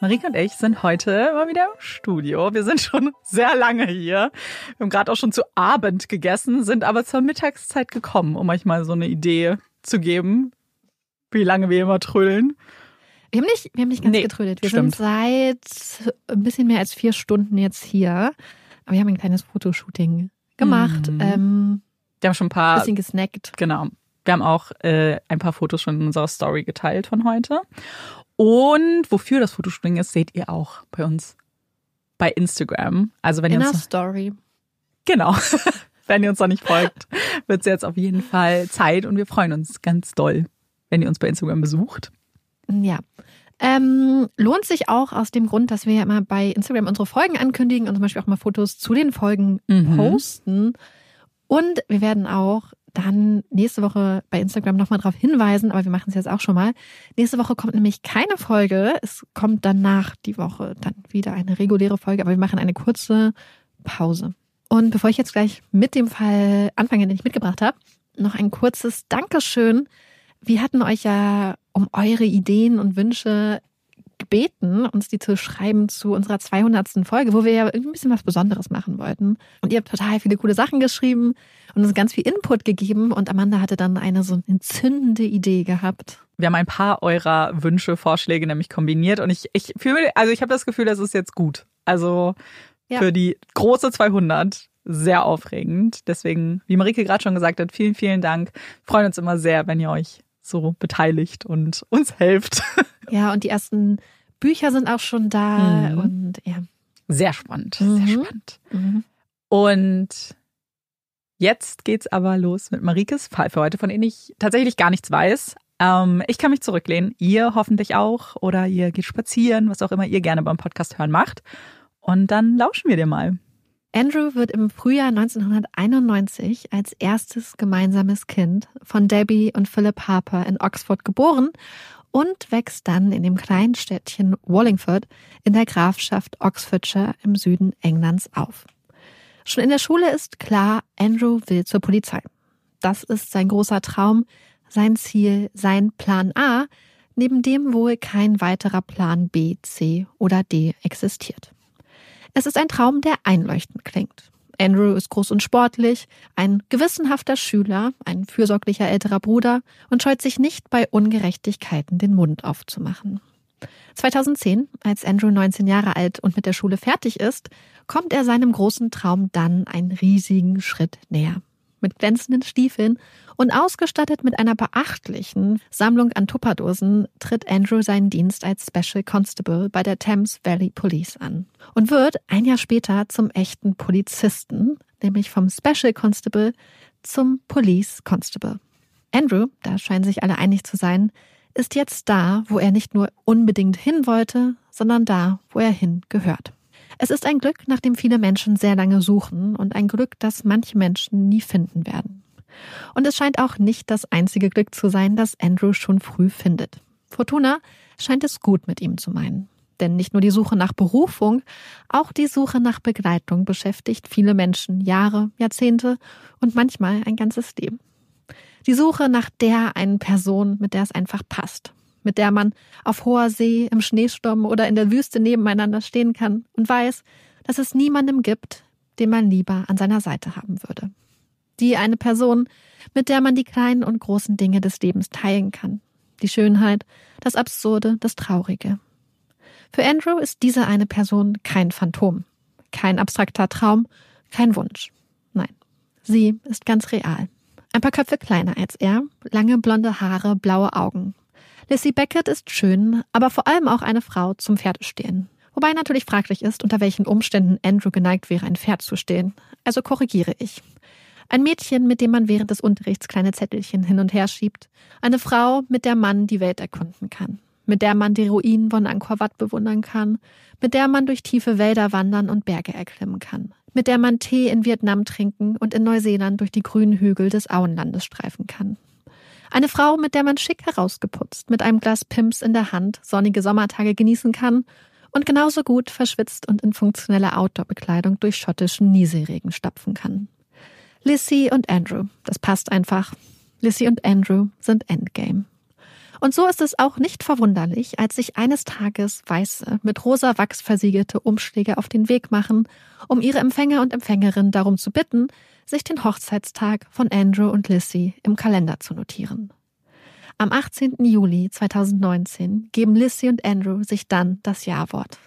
Marike und ich sind heute mal wieder im Studio. Wir sind schon sehr lange hier. Wir haben gerade auch schon zu Abend gegessen, sind aber zur Mittagszeit gekommen, um euch mal so eine Idee zu geben, wie lange wir immer trödeln. Wir haben nicht, wir haben nicht ganz nee, getrödelt. Wir stimmt. sind seit ein bisschen mehr als vier Stunden jetzt hier. Aber wir haben ein kleines Fotoshooting gemacht. Mhm. Ähm, wir haben schon ein paar. Bisschen gesnackt. Genau. Wir haben auch äh, ein paar Fotos schon in unserer Story geteilt von heute. Und wofür das Fotoshooting ist, seht ihr auch bei uns bei Instagram. Also wenn In ihr uns Story. Genau. wenn ihr uns noch nicht folgt, wird es jetzt auf jeden Fall Zeit und wir freuen uns ganz doll, wenn ihr uns bei Instagram besucht. Ja. Ähm, lohnt sich auch aus dem Grund, dass wir ja immer bei Instagram unsere Folgen ankündigen und zum Beispiel auch mal Fotos zu den Folgen mhm. posten. Und wir werden auch dann nächste Woche bei Instagram nochmal darauf hinweisen, aber wir machen es jetzt auch schon mal. Nächste Woche kommt nämlich keine Folge. Es kommt danach die Woche dann wieder eine reguläre Folge, aber wir machen eine kurze Pause. Und bevor ich jetzt gleich mit dem Fall anfange, den ich mitgebracht habe, noch ein kurzes Dankeschön. Wir hatten euch ja um eure Ideen und Wünsche Musik beten, uns die zu schreiben zu unserer 200. Folge, wo wir ja irgendwie ein bisschen was Besonderes machen wollten. Und ihr habt total viele coole Sachen geschrieben und uns ganz viel Input gegeben. Und Amanda hatte dann eine so entzündende Idee gehabt. Wir haben ein paar eurer Wünsche, Vorschläge nämlich kombiniert und ich, ich fühle, also ich habe das Gefühl, das ist jetzt gut. Also ja. für die große 200 sehr aufregend. Deswegen, wie Marike gerade schon gesagt hat, vielen, vielen Dank. freuen uns immer sehr, wenn ihr euch so beteiligt und uns helft. Ja, und die ersten Bücher sind auch schon da mhm. und ja. Sehr spannend, mhm. sehr spannend. Mhm. Und jetzt geht's aber los mit Marikes Fall für heute, von dem ich tatsächlich gar nichts weiß. Ähm, ich kann mich zurücklehnen, ihr hoffentlich auch oder ihr geht spazieren, was auch immer ihr gerne beim Podcast hören macht. Und dann lauschen wir dir mal. Andrew wird im Frühjahr 1991 als erstes gemeinsames Kind von Debbie und Philip Harper in Oxford geboren und wächst dann in dem kleinen Städtchen Wallingford in der Grafschaft Oxfordshire im Süden Englands auf. Schon in der Schule ist klar, Andrew will zur Polizei. Das ist sein großer Traum, sein Ziel, sein Plan A, neben dem wohl kein weiterer Plan B, C oder D existiert. Es ist ein Traum, der einleuchtend klingt. Andrew ist groß und sportlich, ein gewissenhafter Schüler, ein fürsorglicher älterer Bruder und scheut sich nicht bei Ungerechtigkeiten den Mund aufzumachen. 2010, als Andrew 19 Jahre alt und mit der Schule fertig ist, kommt er seinem großen Traum dann einen riesigen Schritt näher mit glänzenden Stiefeln und ausgestattet mit einer beachtlichen Sammlung an Tupperdosen tritt Andrew seinen Dienst als Special Constable bei der Thames Valley Police an und wird ein Jahr später zum echten Polizisten, nämlich vom Special Constable zum Police Constable. Andrew, da scheinen sich alle einig zu sein, ist jetzt da, wo er nicht nur unbedingt hin wollte, sondern da, wo er hin gehört. Es ist ein Glück, nach dem viele Menschen sehr lange suchen und ein Glück, das manche Menschen nie finden werden. Und es scheint auch nicht das einzige Glück zu sein, das Andrew schon früh findet. Fortuna scheint es gut mit ihm zu meinen. Denn nicht nur die Suche nach Berufung, auch die Suche nach Begleitung beschäftigt viele Menschen Jahre, Jahrzehnte und manchmal ein ganzes Leben. Die Suche nach der einen Person, mit der es einfach passt, mit der man auf hoher See, im Schneesturm oder in der Wüste nebeneinander stehen kann und weiß, dass es niemandem gibt, den man lieber an seiner Seite haben würde. Die eine Person, mit der man die kleinen und großen Dinge des Lebens teilen kann. Die Schönheit, das Absurde, das Traurige. Für Andrew ist diese eine Person kein Phantom, kein abstrakter Traum, kein Wunsch. Nein, sie ist ganz real. Ein paar Köpfe kleiner als er, lange blonde Haare, blaue Augen, Lizzie Beckett ist schön, aber vor allem auch eine Frau zum Pferdestehen. Wobei natürlich fraglich ist, unter welchen Umständen Andrew geneigt wäre, ein Pferd zu stehen. Also korrigiere ich. Ein Mädchen, mit dem man während des Unterrichts kleine Zettelchen hin und her schiebt. Eine Frau, mit der man die Welt erkunden kann. Mit der man die Ruinen von Angkor Wat bewundern kann. Mit der man durch tiefe Wälder wandern und Berge erklimmen kann. Mit der man Tee in Vietnam trinken und in Neuseeland durch die grünen Hügel des Auenlandes streifen kann. Eine Frau, mit der man schick herausgeputzt, mit einem Glas Pimps in der Hand sonnige Sommertage genießen kann und genauso gut verschwitzt und in funktioneller Outdoor-Bekleidung durch schottischen Nieselregen stapfen kann. Lissy und Andrew, das passt einfach. Lissy und Andrew sind Endgame. Und so ist es auch nicht verwunderlich, als sich eines Tages weiße, mit rosa Wachs versiegelte Umschläge auf den Weg machen, um ihre Empfänger und Empfängerin darum zu bitten, sich den Hochzeitstag von Andrew und Lissy im Kalender zu notieren. Am 18. Juli 2019 geben Lissy und Andrew sich dann das Ja-Wort,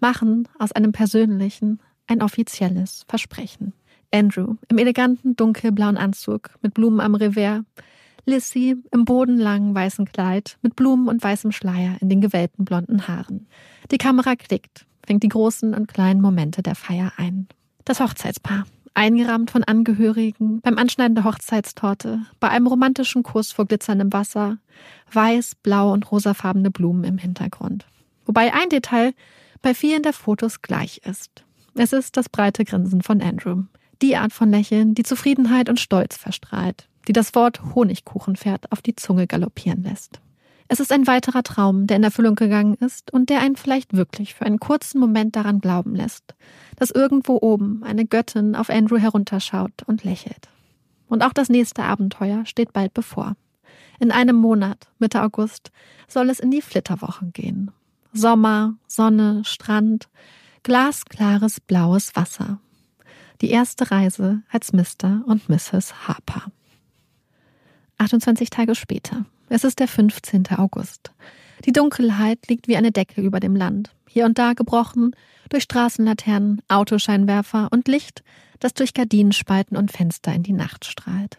machen aus einem persönlichen ein offizielles Versprechen. Andrew im eleganten dunkelblauen Anzug mit Blumen am Revers, Lissy im bodenlangen weißen Kleid mit Blumen und weißem Schleier in den gewellten blonden Haaren. Die Kamera klickt, fängt die großen und kleinen Momente der Feier ein. Das Hochzeitspaar eingerahmt von Angehörigen, beim Anschneiden der Hochzeitstorte, bei einem romantischen Kuss vor glitzerndem Wasser, weiß, blau und rosafarbene Blumen im Hintergrund. Wobei ein Detail bei vielen der Fotos gleich ist. Es ist das breite Grinsen von Andrew. Die Art von Lächeln, die Zufriedenheit und Stolz verstrahlt, die das Wort Honigkuchenpferd auf die Zunge galoppieren lässt. Es ist ein weiterer Traum, der in Erfüllung gegangen ist und der einen vielleicht wirklich für einen kurzen Moment daran glauben lässt, dass irgendwo oben eine Göttin auf Andrew herunterschaut und lächelt. Und auch das nächste Abenteuer steht bald bevor. In einem Monat, Mitte August, soll es in die Flitterwochen gehen. Sommer, Sonne, Strand, glasklares blaues Wasser. Die erste Reise als Mr. und Mrs. Harper. 28 Tage später. Es ist der 15. August. Die Dunkelheit liegt wie eine Decke über dem Land. Hier und da gebrochen durch Straßenlaternen, Autoscheinwerfer und Licht, das durch Gardinenspalten und Fenster in die Nacht strahlt.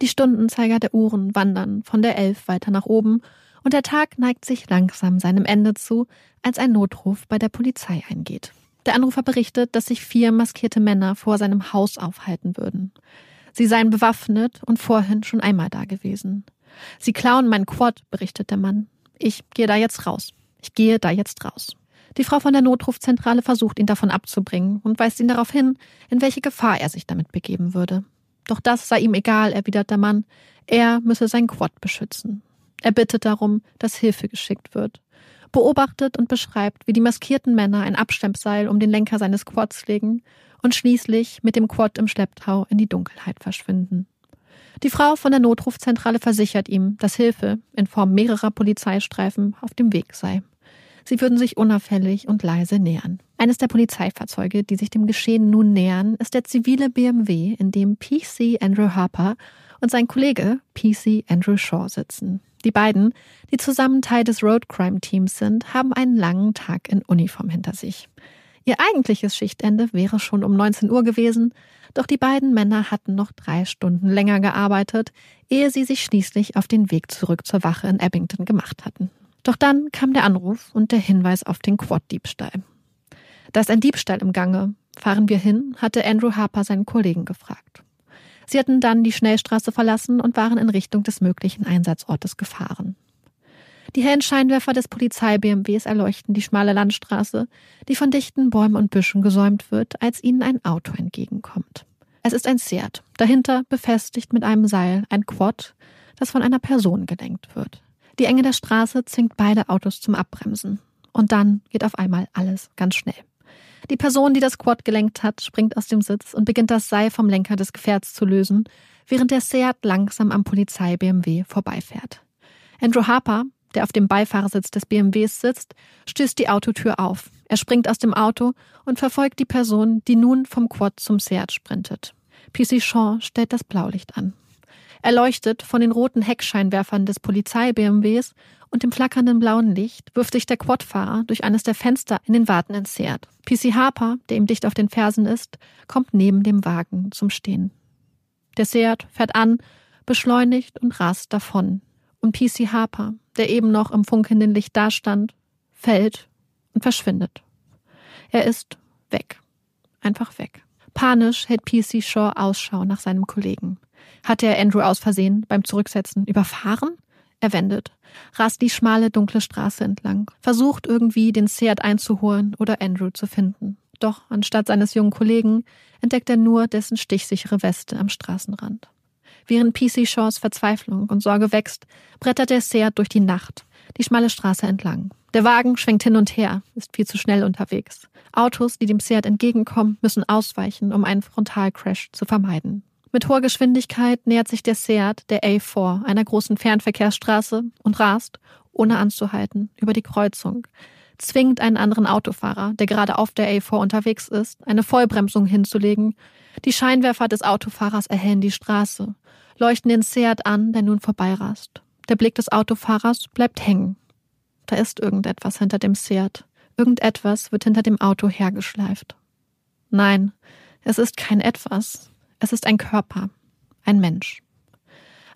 Die Stundenzeiger der Uhren wandern von der Elf weiter nach oben und der Tag neigt sich langsam seinem Ende zu, als ein Notruf bei der Polizei eingeht. Der Anrufer berichtet, dass sich vier maskierte Männer vor seinem Haus aufhalten würden. Sie seien bewaffnet und vorhin schon einmal da gewesen. Sie klauen mein Quad, berichtet der Mann. Ich gehe da jetzt raus. Ich gehe da jetzt raus. Die Frau von der Notrufzentrale versucht ihn davon abzubringen und weist ihn darauf hin, in welche Gefahr er sich damit begeben würde. Doch das sei ihm egal, erwidert der Mann. Er müsse sein Quad beschützen. Er bittet darum, dass Hilfe geschickt wird. Beobachtet und beschreibt, wie die maskierten Männer ein Abstempseil um den Lenker seines Quads legen und schließlich mit dem Quad im Schlepptau in die Dunkelheit verschwinden. Die Frau von der Notrufzentrale versichert ihm, dass Hilfe in Form mehrerer Polizeistreifen auf dem Weg sei. Sie würden sich unauffällig und leise nähern. Eines der Polizeifahrzeuge, die sich dem Geschehen nun nähern, ist der zivile BMW, in dem PC Andrew Harper und sein Kollege PC Andrew Shaw sitzen. Die beiden, die zusammen Teil des Road Crime Teams sind, haben einen langen Tag in Uniform hinter sich. Ihr eigentliches Schichtende wäre schon um 19 Uhr gewesen, doch die beiden Männer hatten noch drei Stunden länger gearbeitet, ehe sie sich schließlich auf den Weg zurück zur Wache in Abington gemacht hatten. Doch dann kam der Anruf und der Hinweis auf den Quad-Diebstahl. Da ist ein Diebstahl im Gange. Fahren wir hin? hatte Andrew Harper seinen Kollegen gefragt. Sie hatten dann die Schnellstraße verlassen und waren in Richtung des möglichen Einsatzortes gefahren. Die hellen Scheinwerfer des Polizei-BMWs erleuchten die schmale Landstraße, die von dichten Bäumen und Büschen gesäumt wird, als ihnen ein Auto entgegenkommt. Es ist ein Seat, dahinter befestigt mit einem Seil ein Quad, das von einer Person gelenkt wird. Die Enge der Straße zwingt beide Autos zum Abbremsen. Und dann geht auf einmal alles ganz schnell. Die Person, die das Quad gelenkt hat, springt aus dem Sitz und beginnt das Seil vom Lenker des Gefährts zu lösen, während der Seat langsam am Polizei-BMW vorbeifährt. Andrew Harper, der auf dem Beifahrersitz des BMWs sitzt, stößt die Autotür auf. Er springt aus dem Auto und verfolgt die Person, die nun vom Quad zum Seat sprintet. PC Shaw stellt das Blaulicht an. Erleuchtet von den roten Heckscheinwerfern des Polizei-BMWs und dem flackernden blauen Licht wirft sich der Quadfahrer durch eines der Fenster in den wartenden Seat. PC Harper, der ihm dicht auf den Fersen ist, kommt neben dem Wagen zum Stehen. Der Seat fährt an, beschleunigt und rast davon. Und PC Harper, der eben noch im funkelnden Licht dastand, fällt und verschwindet. Er ist weg. Einfach weg. Panisch hält PC Shaw Ausschau nach seinem Kollegen. Hatte er Andrew aus Versehen beim Zurücksetzen überfahren? Er wendet, rast die schmale, dunkle Straße entlang, versucht irgendwie den Seat einzuholen oder Andrew zu finden. Doch anstatt seines jungen Kollegen entdeckt er nur dessen stichsichere Weste am Straßenrand. Während PC Shaws Verzweiflung und Sorge wächst, brettert der Seat durch die Nacht, die schmale Straße entlang. Der Wagen schwenkt hin und her, ist viel zu schnell unterwegs. Autos, die dem Seat entgegenkommen, müssen ausweichen, um einen Frontalcrash zu vermeiden. Mit hoher Geschwindigkeit nähert sich der Seat der A4 einer großen Fernverkehrsstraße und rast, ohne anzuhalten, über die Kreuzung, zwingt einen anderen Autofahrer, der gerade auf der A4 unterwegs ist, eine Vollbremsung hinzulegen. Die Scheinwerfer des Autofahrers erhellen die Straße, leuchten den Seat an, der nun vorbeirast. Der Blick des Autofahrers bleibt hängen. Da ist irgendetwas hinter dem Seat. Irgendetwas wird hinter dem Auto hergeschleift. Nein, es ist kein etwas. Es ist ein Körper, ein Mensch.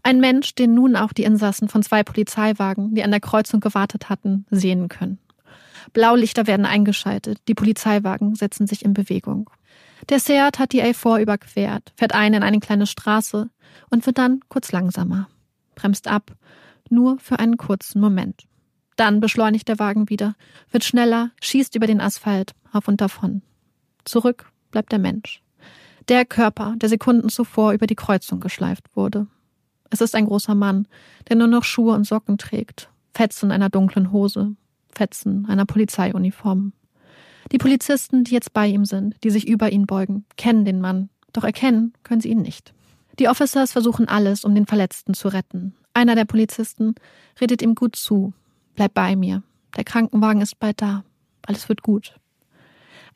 Ein Mensch, den nun auch die Insassen von zwei Polizeiwagen, die an der Kreuzung gewartet hatten, sehen können. Blaulichter werden eingeschaltet, die Polizeiwagen setzen sich in Bewegung. Der Seat hat die A4 überquert, fährt ein in eine kleine Straße und wird dann kurz langsamer, bremst ab, nur für einen kurzen Moment. Dann beschleunigt der Wagen wieder, wird schneller, schießt über den Asphalt, auf und davon. Zurück bleibt der Mensch. Der Körper, der Sekunden zuvor über die Kreuzung geschleift wurde. Es ist ein großer Mann, der nur noch Schuhe und Socken trägt, Fetzen einer dunklen Hose, Fetzen einer Polizeiuniform. Die Polizisten, die jetzt bei ihm sind, die sich über ihn beugen, kennen den Mann, doch erkennen können sie ihn nicht. Die Officers versuchen alles, um den Verletzten zu retten. Einer der Polizisten redet ihm gut zu. Bleib bei mir. Der Krankenwagen ist bald da. Alles wird gut.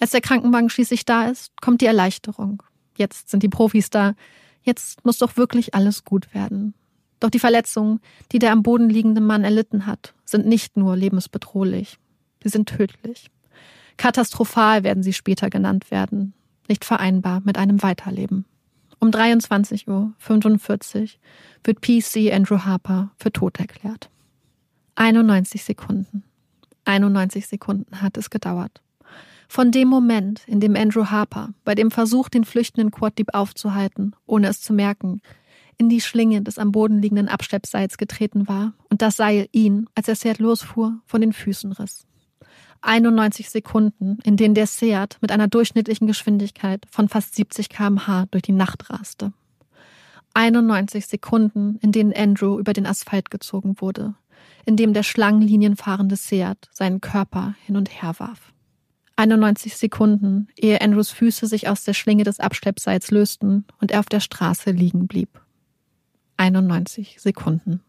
Als der Krankenwagen schließlich da ist, kommt die Erleichterung. Jetzt sind die Profis da. Jetzt muss doch wirklich alles gut werden. Doch die Verletzungen, die der am Boden liegende Mann erlitten hat, sind nicht nur lebensbedrohlich. Sie sind tödlich. Katastrophal werden sie später genannt werden. Nicht vereinbar mit einem Weiterleben. Um 23.45 Uhr wird PC Andrew Harper für tot erklärt. 91 Sekunden. 91 Sekunden hat es gedauert. Von dem Moment, in dem Andrew Harper bei dem Versuch, den flüchtenden Quaddieb aufzuhalten, ohne es zu merken, in die Schlinge des am Boden liegenden Abschleppseils getreten war und das Seil ihn, als er Seat losfuhr, von den Füßen riss. 91 Sekunden, in denen der Seat mit einer durchschnittlichen Geschwindigkeit von fast 70 kmh durch die Nacht raste. 91 Sekunden, in denen Andrew über den Asphalt gezogen wurde, in dem der Schlangenlinien fahrende Seat seinen Körper hin und her warf. 91 Sekunden, ehe Andrews Füße sich aus der Schlinge des Abschleppseils lösten und er auf der Straße liegen blieb. 91 Sekunden.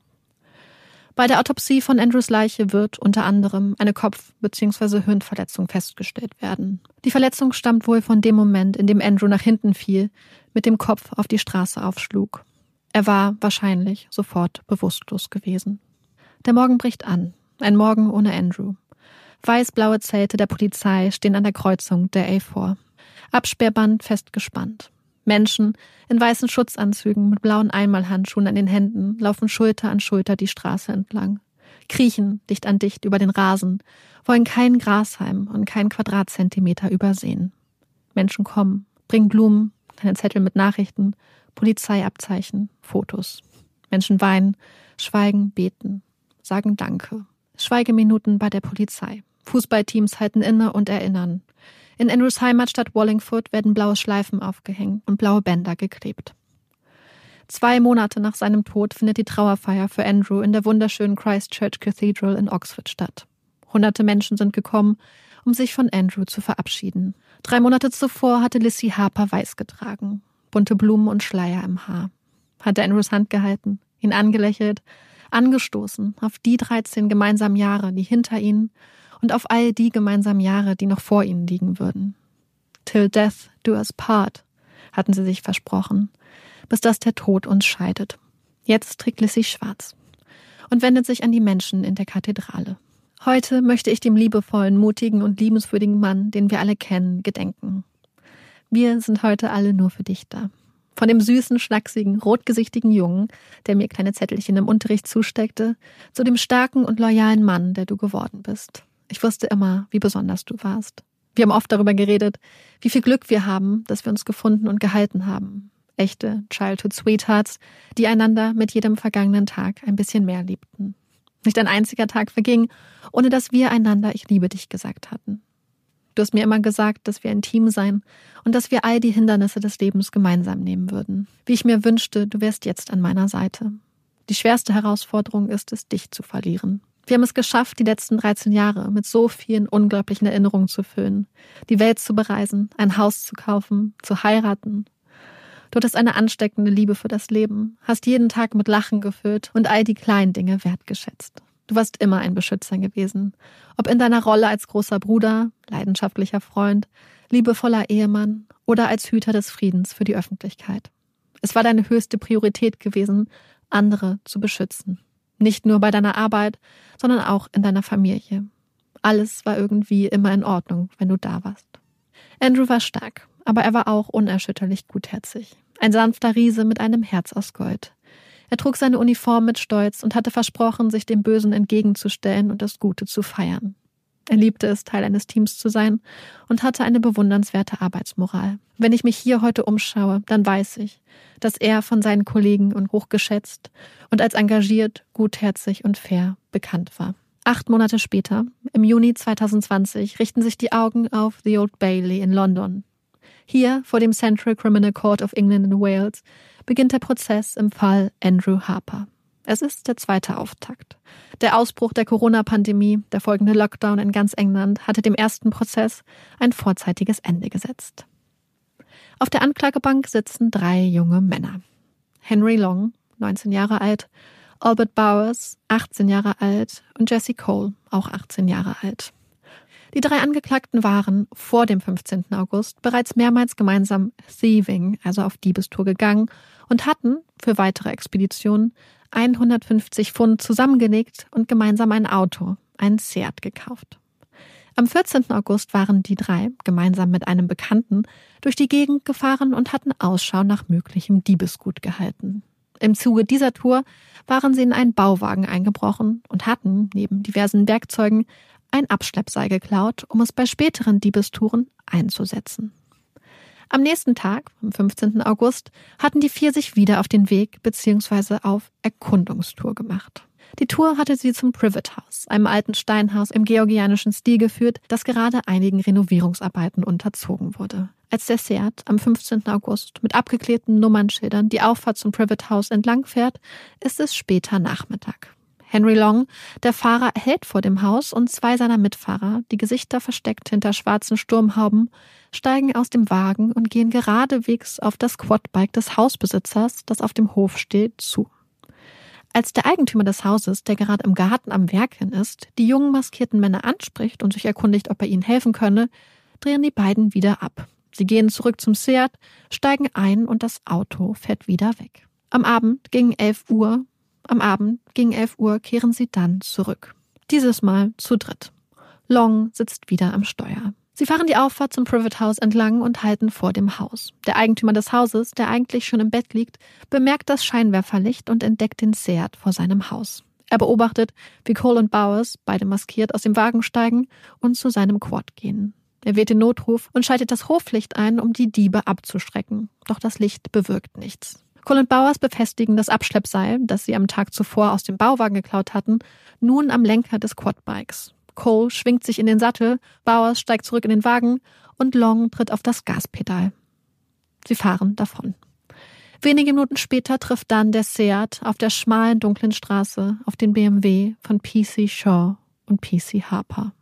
Bei der Autopsie von Andrews Leiche wird unter anderem eine Kopf- bzw. Hirnverletzung festgestellt werden. Die Verletzung stammt wohl von dem Moment, in dem Andrew nach hinten fiel, mit dem Kopf auf die Straße aufschlug. Er war wahrscheinlich sofort bewusstlos gewesen. Der Morgen bricht an. Ein Morgen ohne Andrew. Weiß-blaue Zelte der Polizei stehen an der Kreuzung der A4. Absperrband festgespannt. Menschen in weißen Schutzanzügen mit blauen Einmalhandschuhen an den Händen laufen Schulter an Schulter die Straße entlang, kriechen dicht an dicht über den Rasen, wollen keinen Grashalm und keinen Quadratzentimeter übersehen. Menschen kommen, bringen Blumen, kleine Zettel mit Nachrichten, Polizeiabzeichen, Fotos. Menschen weinen, schweigen, beten, sagen Danke. Schweigeminuten bei der Polizei. Fußballteams halten inne und erinnern. In Andrews Heimatstadt Wallingford werden blaue Schleifen aufgehängt und blaue Bänder geklebt. Zwei Monate nach seinem Tod findet die Trauerfeier für Andrew in der wunderschönen Christchurch Cathedral in Oxford statt. Hunderte Menschen sind gekommen, um sich von Andrew zu verabschieden. Drei Monate zuvor hatte Lissy Harper weiß getragen, bunte Blumen und Schleier im Haar. Hatte Andrews Hand gehalten, ihn angelächelt, angestoßen auf die 13 gemeinsamen Jahre, die hinter ihnen und auf all die gemeinsamen Jahre, die noch vor ihnen liegen würden. Till death do us part, hatten sie sich versprochen, bis dass der Tod uns scheidet. Jetzt trägt Lissy schwarz und wendet sich an die Menschen in der Kathedrale. Heute möchte ich dem liebevollen, mutigen und liebenswürdigen Mann, den wir alle kennen, gedenken. Wir sind heute alle nur für dich da. Von dem süßen, schnachsigen, rotgesichtigen Jungen, der mir kleine Zettelchen im Unterricht zusteckte, zu dem starken und loyalen Mann, der du geworden bist. Ich wusste immer, wie besonders du warst. Wir haben oft darüber geredet, wie viel Glück wir haben, dass wir uns gefunden und gehalten haben. Echte Childhood Sweethearts, die einander mit jedem vergangenen Tag ein bisschen mehr liebten. Nicht ein einziger Tag verging, ohne dass wir einander Ich liebe dich gesagt hatten. Du hast mir immer gesagt, dass wir ein Team seien und dass wir all die Hindernisse des Lebens gemeinsam nehmen würden. Wie ich mir wünschte, du wärst jetzt an meiner Seite. Die schwerste Herausforderung ist es, dich zu verlieren. Wir haben es geschafft, die letzten 13 Jahre mit so vielen unglaublichen Erinnerungen zu füllen, die Welt zu bereisen, ein Haus zu kaufen, zu heiraten. Du hattest eine ansteckende Liebe für das Leben, hast jeden Tag mit Lachen gefüllt und all die kleinen Dinge wertgeschätzt. Du warst immer ein Beschützer gewesen, ob in deiner Rolle als großer Bruder, leidenschaftlicher Freund, liebevoller Ehemann oder als Hüter des Friedens für die Öffentlichkeit. Es war deine höchste Priorität gewesen, andere zu beschützen. Nicht nur bei deiner Arbeit, sondern auch in deiner Familie. Alles war irgendwie immer in Ordnung, wenn du da warst. Andrew war stark, aber er war auch unerschütterlich gutherzig. Ein sanfter Riese mit einem Herz aus Gold. Er trug seine Uniform mit Stolz und hatte versprochen, sich dem Bösen entgegenzustellen und das Gute zu feiern. Er liebte es, Teil eines Teams zu sein und hatte eine bewundernswerte Arbeitsmoral. Wenn ich mich hier heute umschaue, dann weiß ich, dass er von seinen Kollegen und hochgeschätzt und als engagiert, gutherzig und fair bekannt war. Acht Monate später, im Juni 2020, richten sich die Augen auf The Old Bailey in London. Hier, vor dem Central Criminal Court of England and Wales, beginnt der Prozess im Fall Andrew Harper. Es ist der zweite Auftakt. Der Ausbruch der Corona-Pandemie, der folgende Lockdown in ganz England hatte dem ersten Prozess ein vorzeitiges Ende gesetzt. Auf der Anklagebank sitzen drei junge Männer. Henry Long, 19 Jahre alt, Albert Bowers, 18 Jahre alt, und Jesse Cole, auch 18 Jahre alt. Die drei Angeklagten waren vor dem 15. August bereits mehrmals gemeinsam Thieving, also auf Diebestour gegangen und hatten für weitere Expeditionen 150 Pfund zusammengelegt und gemeinsam ein Auto, einen Seat, gekauft. Am 14. August waren die drei, gemeinsam mit einem Bekannten, durch die Gegend gefahren und hatten Ausschau nach möglichem Diebesgut gehalten. Im Zuge dieser Tour waren sie in einen Bauwagen eingebrochen und hatten, neben diversen Werkzeugen, ein Abschleppseil geklaut, um es bei späteren Diebestouren einzusetzen. Am nächsten Tag, am 15. August, hatten die vier sich wieder auf den Weg bzw. auf Erkundungstour gemacht. Die Tour hatte sie zum Privet House, einem alten Steinhaus im georgianischen Stil geführt, das gerade einigen Renovierungsarbeiten unterzogen wurde. Als der Seat am 15. August mit abgeklebten Nummernschildern die Auffahrt zum Privet House entlangfährt, ist es später Nachmittag. Henry Long, der Fahrer, hält vor dem Haus und zwei seiner Mitfahrer, die Gesichter versteckt hinter schwarzen Sturmhauben, steigen aus dem Wagen und gehen geradewegs auf das Quadbike des Hausbesitzers, das auf dem Hof steht, zu. Als der Eigentümer des Hauses, der gerade im Garten am Werkeln ist, die jungen maskierten Männer anspricht und sich erkundigt, ob er ihnen helfen könne, drehen die beiden wieder ab. Sie gehen zurück zum Seat, steigen ein und das Auto fährt wieder weg. Am Abend gegen 11 Uhr, am Abend gegen 11 Uhr kehren sie dann zurück. Dieses Mal zu dritt. Long sitzt wieder am Steuer. Sie fahren die Auffahrt zum Private House entlang und halten vor dem Haus. Der Eigentümer des Hauses, der eigentlich schon im Bett liegt, bemerkt das Scheinwerferlicht und entdeckt den Seat vor seinem Haus. Er beobachtet, wie Cole und Bowers, beide maskiert, aus dem Wagen steigen und zu seinem Quad gehen. Er wählt den Notruf und schaltet das Hoflicht ein, um die Diebe abzuschrecken. Doch das Licht bewirkt nichts. Cole und Bowers befestigen das Abschleppseil, das sie am Tag zuvor aus dem Bauwagen geklaut hatten, nun am Lenker des Quadbikes. Cole schwingt sich in den Sattel, Bowers steigt zurück in den Wagen und Long tritt auf das Gaspedal. Sie fahren davon. Wenige Minuten später trifft dann der Seat auf der schmalen, dunklen Straße auf den BMW von PC Shaw und PC Harper.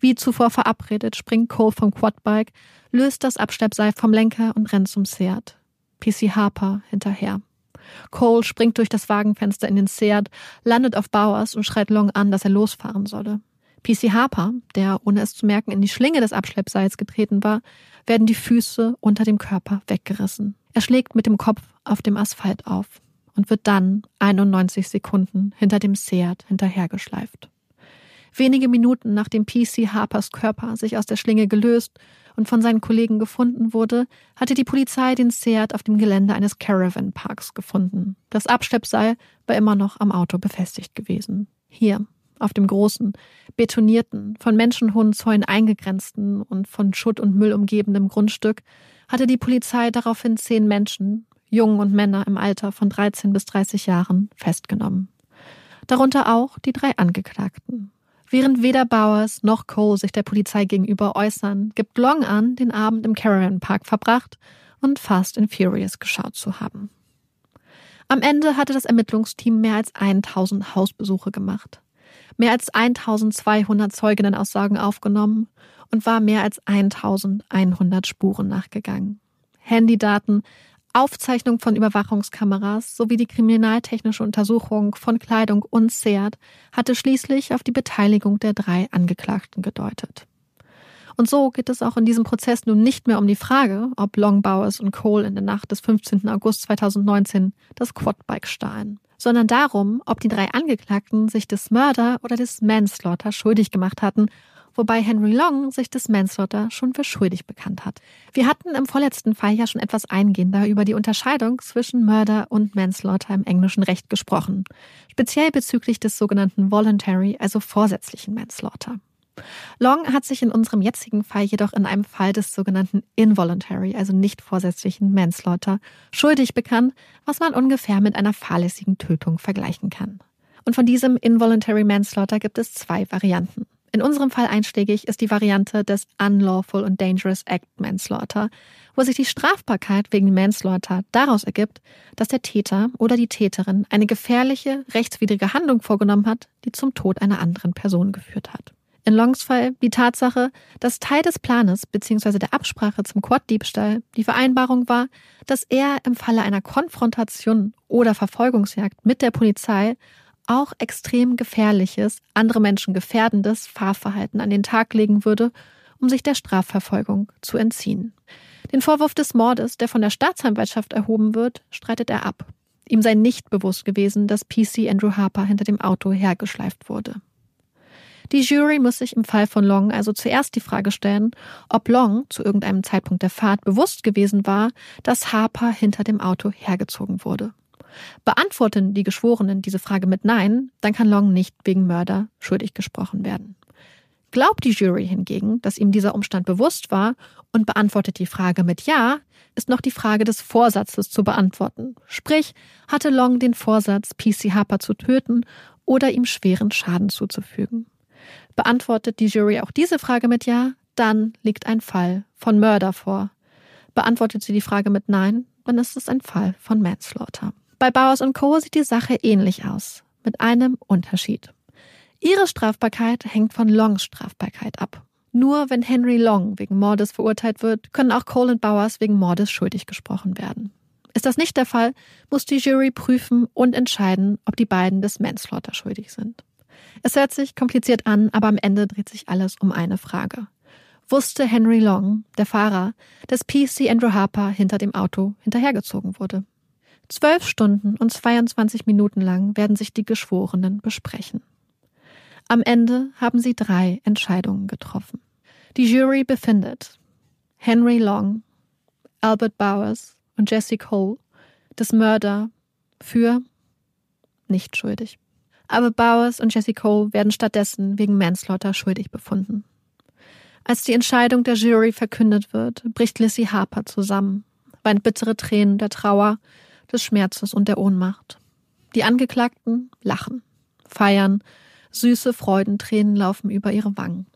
Wie zuvor verabredet, springt Cole vom Quadbike, löst das Abschleppseil vom Lenker und rennt zum Seat. PC Harper hinterher. Cole springt durch das Wagenfenster in den Seat, landet auf Bowers und schreit Long an, dass er losfahren solle. PC Harper, der ohne es zu merken in die Schlinge des Abschleppseils getreten war, werden die Füße unter dem Körper weggerissen. Er schlägt mit dem Kopf auf dem Asphalt auf und wird dann 91 Sekunden hinter dem Seat hinterhergeschleift. Wenige Minuten nachdem PC Harpers Körper sich aus der Schlinge gelöst und von seinen Kollegen gefunden wurde, hatte die Polizei den Seat auf dem Gelände eines Caravan Parks gefunden. Das Abschleppseil war immer noch am Auto befestigt gewesen. Hier, auf dem großen, betonierten, von Menschenhundenzäunen eingegrenzten und von Schutt und Müll umgebenen Grundstück hatte die Polizei daraufhin zehn Menschen, Jungen und Männer im Alter von 13 bis 30 Jahren, festgenommen. Darunter auch die drei Angeklagten. Während weder Bowers noch Cole sich der Polizei gegenüber äußern, gibt Long an, den Abend im Caravan Park verbracht und Fast and Furious geschaut zu haben. Am Ende hatte das Ermittlungsteam mehr als 1000 Hausbesuche gemacht mehr als 1200 Zeuginnenaussagen aufgenommen und war mehr als 1100 Spuren nachgegangen. Handydaten, Aufzeichnung von Überwachungskameras sowie die kriminaltechnische Untersuchung von Kleidung und Seat hatte schließlich auf die Beteiligung der drei Angeklagten gedeutet. Und so geht es auch in diesem Prozess nun nicht mehr um die Frage, ob Long Bowers und Cole in der Nacht des 15. August 2019 das Quadbike stahlen sondern darum, ob die drei Angeklagten sich des Mörder oder des Manslaughter schuldig gemacht hatten, wobei Henry Long sich des Manslaughter schon für schuldig bekannt hat. Wir hatten im vorletzten Fall ja schon etwas eingehender über die Unterscheidung zwischen Mörder und Manslaughter im englischen Recht gesprochen, speziell bezüglich des sogenannten Voluntary, also vorsätzlichen Manslaughter. Long hat sich in unserem jetzigen Fall jedoch in einem Fall des sogenannten involuntary, also nicht vorsätzlichen Manslaughter, schuldig bekannt, was man ungefähr mit einer fahrlässigen Tötung vergleichen kann. Und von diesem involuntary Manslaughter gibt es zwei Varianten. In unserem Fall einschlägig ist die Variante des Unlawful and Dangerous Act Manslaughter, wo sich die Strafbarkeit wegen Manslaughter daraus ergibt, dass der Täter oder die Täterin eine gefährliche, rechtswidrige Handlung vorgenommen hat, die zum Tod einer anderen Person geführt hat. In Longs Fall die Tatsache, dass Teil des Planes bzw. der Absprache zum Quad-Diebstahl die Vereinbarung war, dass er im Falle einer Konfrontation oder Verfolgungsjagd mit der Polizei auch extrem gefährliches, andere Menschen gefährdendes Fahrverhalten an den Tag legen würde, um sich der Strafverfolgung zu entziehen. Den Vorwurf des Mordes, der von der Staatsanwaltschaft erhoben wird, streitet er ab. Ihm sei nicht bewusst gewesen, dass PC Andrew Harper hinter dem Auto hergeschleift wurde. Die Jury muss sich im Fall von Long also zuerst die Frage stellen, ob Long zu irgendeinem Zeitpunkt der Fahrt bewusst gewesen war, dass Harper hinter dem Auto hergezogen wurde. Beantworten die Geschworenen diese Frage mit Nein, dann kann Long nicht wegen Mörder schuldig gesprochen werden. Glaubt die Jury hingegen, dass ihm dieser Umstand bewusst war und beantwortet die Frage mit Ja, ist noch die Frage des Vorsatzes zu beantworten. Sprich, hatte Long den Vorsatz, PC Harper zu töten oder ihm schweren Schaden zuzufügen. Beantwortet die Jury auch diese Frage mit Ja, dann liegt ein Fall von Mörder vor. Beantwortet sie die Frage mit Nein, dann ist es ein Fall von Manslaughter. Bei Bowers Co. sieht die Sache ähnlich aus, mit einem Unterschied. Ihre Strafbarkeit hängt von Longs Strafbarkeit ab. Nur wenn Henry Long wegen Mordes verurteilt wird, können auch Cole und Bowers wegen Mordes schuldig gesprochen werden. Ist das nicht der Fall, muss die Jury prüfen und entscheiden, ob die beiden des Manslaughter schuldig sind. Es hört sich kompliziert an, aber am Ende dreht sich alles um eine Frage. Wusste Henry Long, der Fahrer, dass PC Andrew Harper hinter dem Auto hinterhergezogen wurde? Zwölf Stunden und 22 Minuten lang werden sich die Geschworenen besprechen. Am Ende haben sie drei Entscheidungen getroffen. Die Jury befindet Henry Long, Albert Bowers und Jesse Cole des Mörder für nicht schuldig. Aber Bowers und Jesse Cole werden stattdessen wegen Manslaughter schuldig befunden. Als die Entscheidung der Jury verkündet wird, bricht Lissy Harper zusammen, weint bittere Tränen der Trauer, des Schmerzes und der Ohnmacht. Die Angeklagten lachen, feiern Süße Freudentränen laufen über ihre Wangen.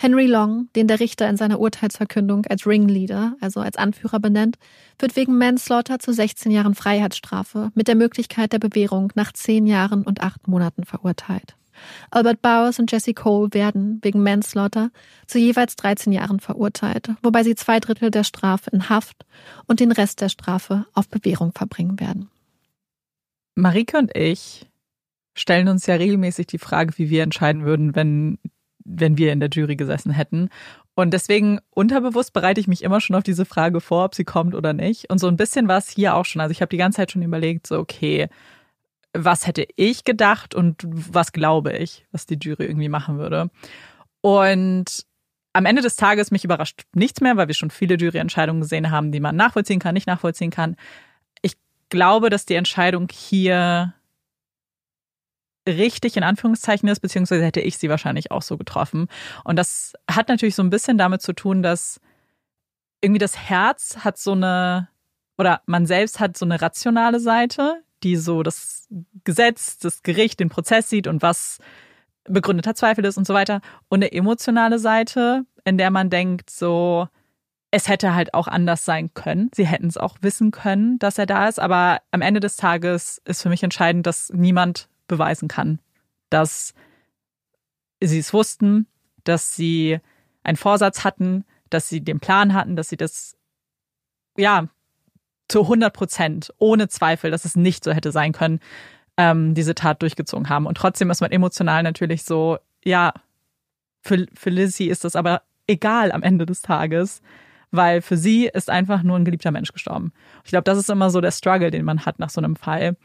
Henry Long, den der Richter in seiner Urteilsverkündung als Ringleader, also als Anführer benennt, wird wegen Manslaughter zu 16 Jahren Freiheitsstrafe mit der Möglichkeit der Bewährung nach 10 Jahren und 8 Monaten verurteilt. Albert Bowers und Jesse Cole werden wegen Manslaughter zu jeweils 13 Jahren verurteilt, wobei sie zwei Drittel der Strafe in Haft und den Rest der Strafe auf Bewährung verbringen werden. Marike und ich stellen uns ja regelmäßig die Frage, wie wir entscheiden würden, wenn, wenn wir in der Jury gesessen hätten. Und deswegen unterbewusst bereite ich mich immer schon auf diese Frage vor, ob sie kommt oder nicht. Und so ein bisschen war es hier auch schon. Also ich habe die ganze Zeit schon überlegt, so okay, was hätte ich gedacht und was glaube ich, was die Jury irgendwie machen würde. Und am Ende des Tages mich überrascht nichts mehr, weil wir schon viele Juryentscheidungen gesehen haben, die man nachvollziehen kann, nicht nachvollziehen kann. Ich glaube, dass die Entscheidung hier richtig in Anführungszeichen ist, beziehungsweise hätte ich sie wahrscheinlich auch so getroffen. Und das hat natürlich so ein bisschen damit zu tun, dass irgendwie das Herz hat so eine, oder man selbst hat so eine rationale Seite, die so Gesetz, das Gericht, den Prozess sieht und was begründeter Zweifel ist und so weiter. Und eine emotionale Seite, in der man denkt, so, es hätte halt auch anders sein können. Sie hätten es auch wissen können, dass er da ist. Aber am Ende des Tages ist für mich entscheidend, dass niemand beweisen kann, dass sie es wussten, dass sie einen Vorsatz hatten, dass sie den Plan hatten, dass sie das, ja, zu 100 Prozent, ohne Zweifel, dass es nicht so hätte sein können, ähm, diese Tat durchgezogen haben. Und trotzdem ist man emotional natürlich so, ja, für, für Lizzie ist das aber egal am Ende des Tages, weil für sie ist einfach nur ein geliebter Mensch gestorben. Ich glaube, das ist immer so der Struggle, den man hat nach so einem Fall.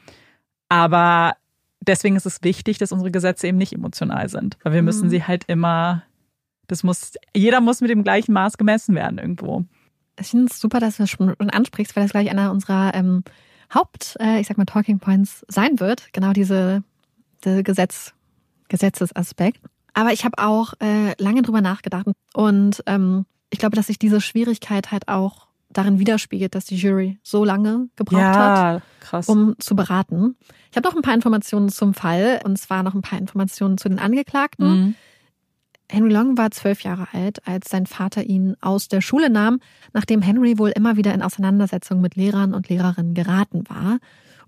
Aber deswegen ist es wichtig, dass unsere Gesetze eben nicht emotional sind, weil wir mhm. müssen sie halt immer, das muss, jeder muss mit dem gleichen Maß gemessen werden irgendwo. Ich finde es super, dass du es schon ansprichst, weil das gleich einer unserer ähm, Haupt, äh, ich sag mal, Talking Points sein wird. Genau diese, diese Gesetz, Gesetzesaspekt. Aber ich habe auch äh, lange drüber nachgedacht und ähm, ich glaube, dass sich diese Schwierigkeit halt auch darin widerspiegelt, dass die Jury so lange gebraucht ja, hat, krass. um zu beraten. Ich habe noch ein paar Informationen zum Fall und zwar noch ein paar Informationen zu den Angeklagten. Mhm. Henry Long war zwölf Jahre alt, als sein Vater ihn aus der Schule nahm, nachdem Henry wohl immer wieder in Auseinandersetzungen mit Lehrern und Lehrerinnen geraten war.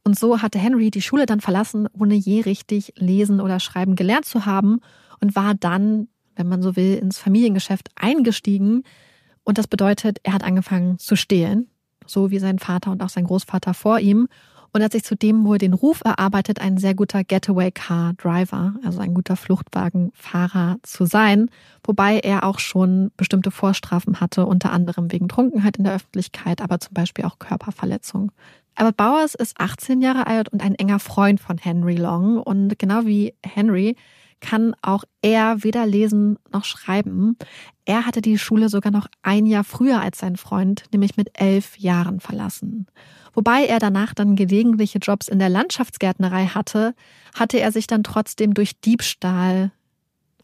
Und so hatte Henry die Schule dann verlassen, ohne je richtig lesen oder schreiben gelernt zu haben und war dann wenn man so will, ins Familiengeschäft eingestiegen. Und das bedeutet, er hat angefangen zu stehlen, so wie sein Vater und auch sein Großvater vor ihm. Und hat sich zudem wohl den Ruf erarbeitet, ein sehr guter Getaway-Car-Driver, also ein guter Fluchtwagenfahrer zu sein, wobei er auch schon bestimmte Vorstrafen hatte, unter anderem wegen Trunkenheit in der Öffentlichkeit, aber zum Beispiel auch Körperverletzung. Albert Bowers ist 18 Jahre alt und ein enger Freund von Henry Long. Und genau wie Henry kann auch er weder lesen noch schreiben. Er hatte die Schule sogar noch ein Jahr früher als sein Freund, nämlich mit elf Jahren verlassen. Wobei er danach dann gelegentliche Jobs in der Landschaftsgärtnerei hatte, hatte er sich dann trotzdem durch Diebstahl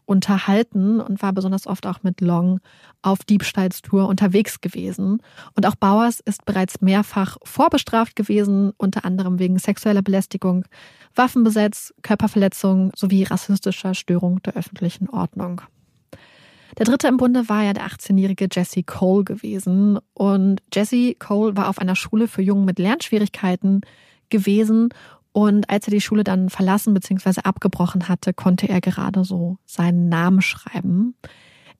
unterhalten und war besonders oft auch mit Long auf Diebstahlstour unterwegs gewesen. Und auch Bowers ist bereits mehrfach vorbestraft gewesen, unter anderem wegen sexueller Belästigung, Waffenbesetz, Körperverletzung sowie rassistischer Störung der öffentlichen Ordnung. Der dritte im Bunde war ja der 18-jährige Jesse Cole gewesen. Und Jesse Cole war auf einer Schule für Jungen mit Lernschwierigkeiten gewesen. Und als er die Schule dann verlassen bzw. abgebrochen hatte, konnte er gerade so seinen Namen schreiben.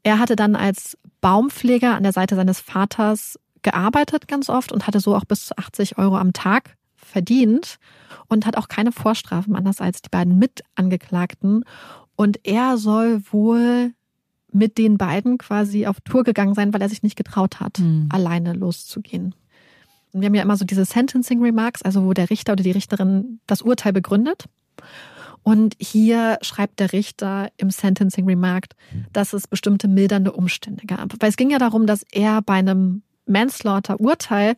Er hatte dann als Baumpfleger an der Seite seines Vaters gearbeitet ganz oft und hatte so auch bis zu 80 Euro am Tag verdient und hat auch keine Vorstrafen, anders als die beiden Mitangeklagten. Und er soll wohl mit den beiden quasi auf Tour gegangen sein, weil er sich nicht getraut hat, mhm. alleine loszugehen. Und wir haben ja immer so diese Sentencing Remarks, also wo der Richter oder die Richterin das Urteil begründet. Und hier schreibt der Richter im Sentencing Remark, dass es bestimmte mildernde Umstände gab. Weil es ging ja darum, dass er bei einem Manslaughter-Urteil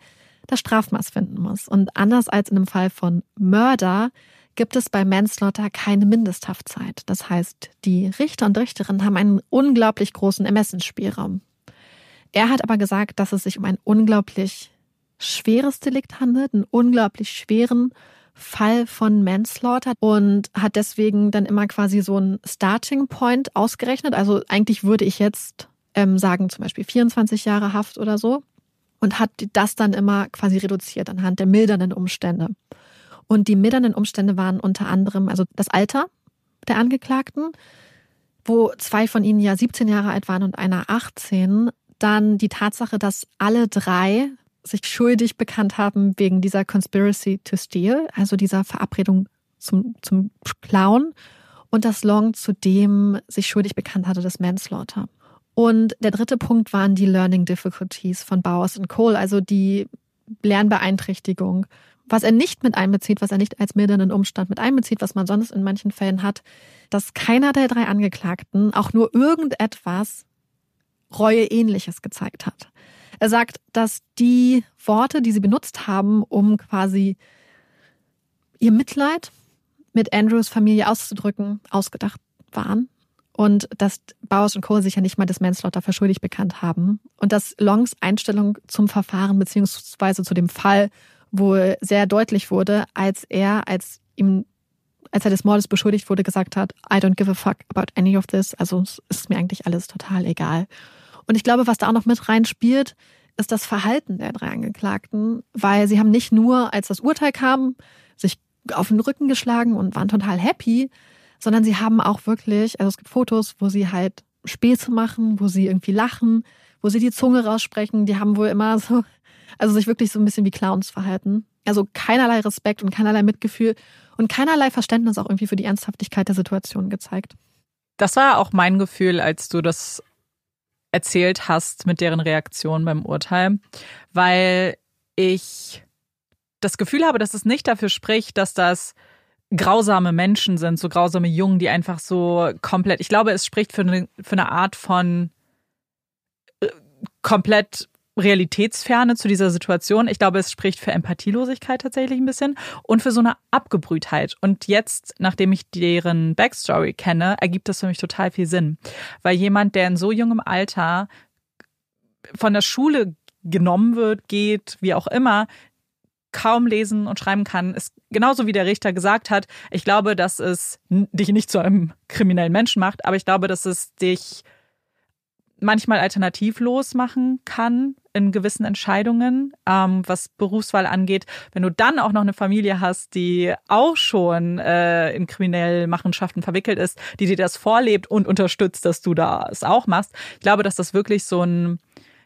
das Strafmaß finden muss. Und anders als in einem Fall von Mörder gibt es bei Manslaughter keine Mindesthaftzeit. Das heißt, die Richter und Richterinnen haben einen unglaublich großen Ermessensspielraum. Er hat aber gesagt, dass es sich um ein unglaublich schweres Delikt handelt, einen unglaublich schweren Fall von Manslaughter und hat deswegen dann immer quasi so einen Starting Point ausgerechnet. Also eigentlich würde ich jetzt ähm, sagen, zum Beispiel 24 Jahre Haft oder so und hat das dann immer quasi reduziert anhand der mildernden Umstände. Und die mildernden Umstände waren unter anderem also das Alter der Angeklagten, wo zwei von ihnen ja 17 Jahre alt waren und einer 18. Dann die Tatsache, dass alle drei sich schuldig bekannt haben wegen dieser Conspiracy to Steal, also dieser Verabredung zum, zum Clown. Und dass Long zudem sich schuldig bekannt hatte des Manslaughter. Und der dritte Punkt waren die Learning Difficulties von Bowers und Cole, also die Lernbeeinträchtigung was er nicht mit einbezieht, was er nicht als mildernden Umstand mit einbezieht, was man sonst in manchen Fällen hat, dass keiner der drei Angeklagten auch nur irgendetwas Reue-ähnliches gezeigt hat. Er sagt, dass die Worte, die sie benutzt haben, um quasi ihr Mitleid mit Andrews Familie auszudrücken, ausgedacht waren. Und dass Bowers und Cole sich ja nicht mal des Manslaughter für schuldig bekannt haben. Und dass Longs Einstellung zum Verfahren beziehungsweise zu dem Fall wohl sehr deutlich wurde, als er, als ihm, als er des Mordes beschuldigt wurde, gesagt hat, I don't give a fuck about any of this. Also es ist mir eigentlich alles total egal. Und ich glaube, was da auch noch mit reinspielt, ist das Verhalten der drei Angeklagten, weil sie haben nicht nur, als das Urteil kam, sich auf den Rücken geschlagen und waren total happy, sondern sie haben auch wirklich, also es gibt Fotos, wo sie halt Späße machen, wo sie irgendwie lachen, wo sie die Zunge raussprechen. Die haben wohl immer so also sich wirklich so ein bisschen wie Clowns verhalten. Also keinerlei Respekt und keinerlei Mitgefühl und keinerlei Verständnis auch irgendwie für die Ernsthaftigkeit der Situation gezeigt. Das war auch mein Gefühl, als du das erzählt hast mit deren Reaktion beim Urteil, weil ich das Gefühl habe, dass es nicht dafür spricht, dass das grausame Menschen sind, so grausame Jungen, die einfach so komplett, ich glaube, es spricht für eine, für eine Art von äh, komplett Realitätsferne zu dieser Situation. Ich glaube, es spricht für Empathielosigkeit tatsächlich ein bisschen und für so eine Abgebrühtheit. Und jetzt, nachdem ich deren Backstory kenne, ergibt das für mich total viel Sinn. Weil jemand, der in so jungem Alter von der Schule genommen wird, geht, wie auch immer, kaum lesen und schreiben kann, ist genauso wie der Richter gesagt hat. Ich glaube, dass es dich nicht zu einem kriminellen Menschen macht, aber ich glaube, dass es dich manchmal alternativlos machen kann in gewissen Entscheidungen, ähm, was Berufswahl angeht. Wenn du dann auch noch eine Familie hast, die auch schon äh, in kriminelle Machenschaften verwickelt ist, die dir das vorlebt und unterstützt, dass du das auch machst. Ich glaube, dass das wirklich so ein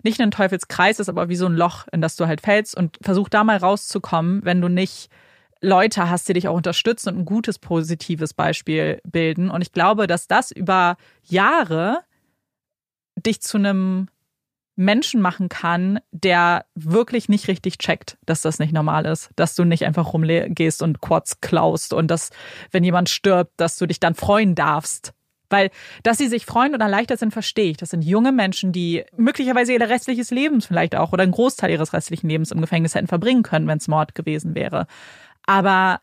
nicht ein Teufelskreis ist, aber wie so ein Loch, in das du halt fällst und versuch da mal rauszukommen, wenn du nicht Leute hast, die dich auch unterstützen und ein gutes, positives Beispiel bilden. Und ich glaube, dass das über Jahre dich zu einem Menschen machen kann, der wirklich nicht richtig checkt, dass das nicht normal ist, dass du nicht einfach rumgehst und Quads klaust und dass, wenn jemand stirbt, dass du dich dann freuen darfst. Weil, dass sie sich freuen und erleichtert sind, verstehe ich. Das sind junge Menschen, die möglicherweise ihr restliches Leben vielleicht auch oder einen Großteil ihres restlichen Lebens im Gefängnis hätten verbringen können, wenn es Mord gewesen wäre. Aber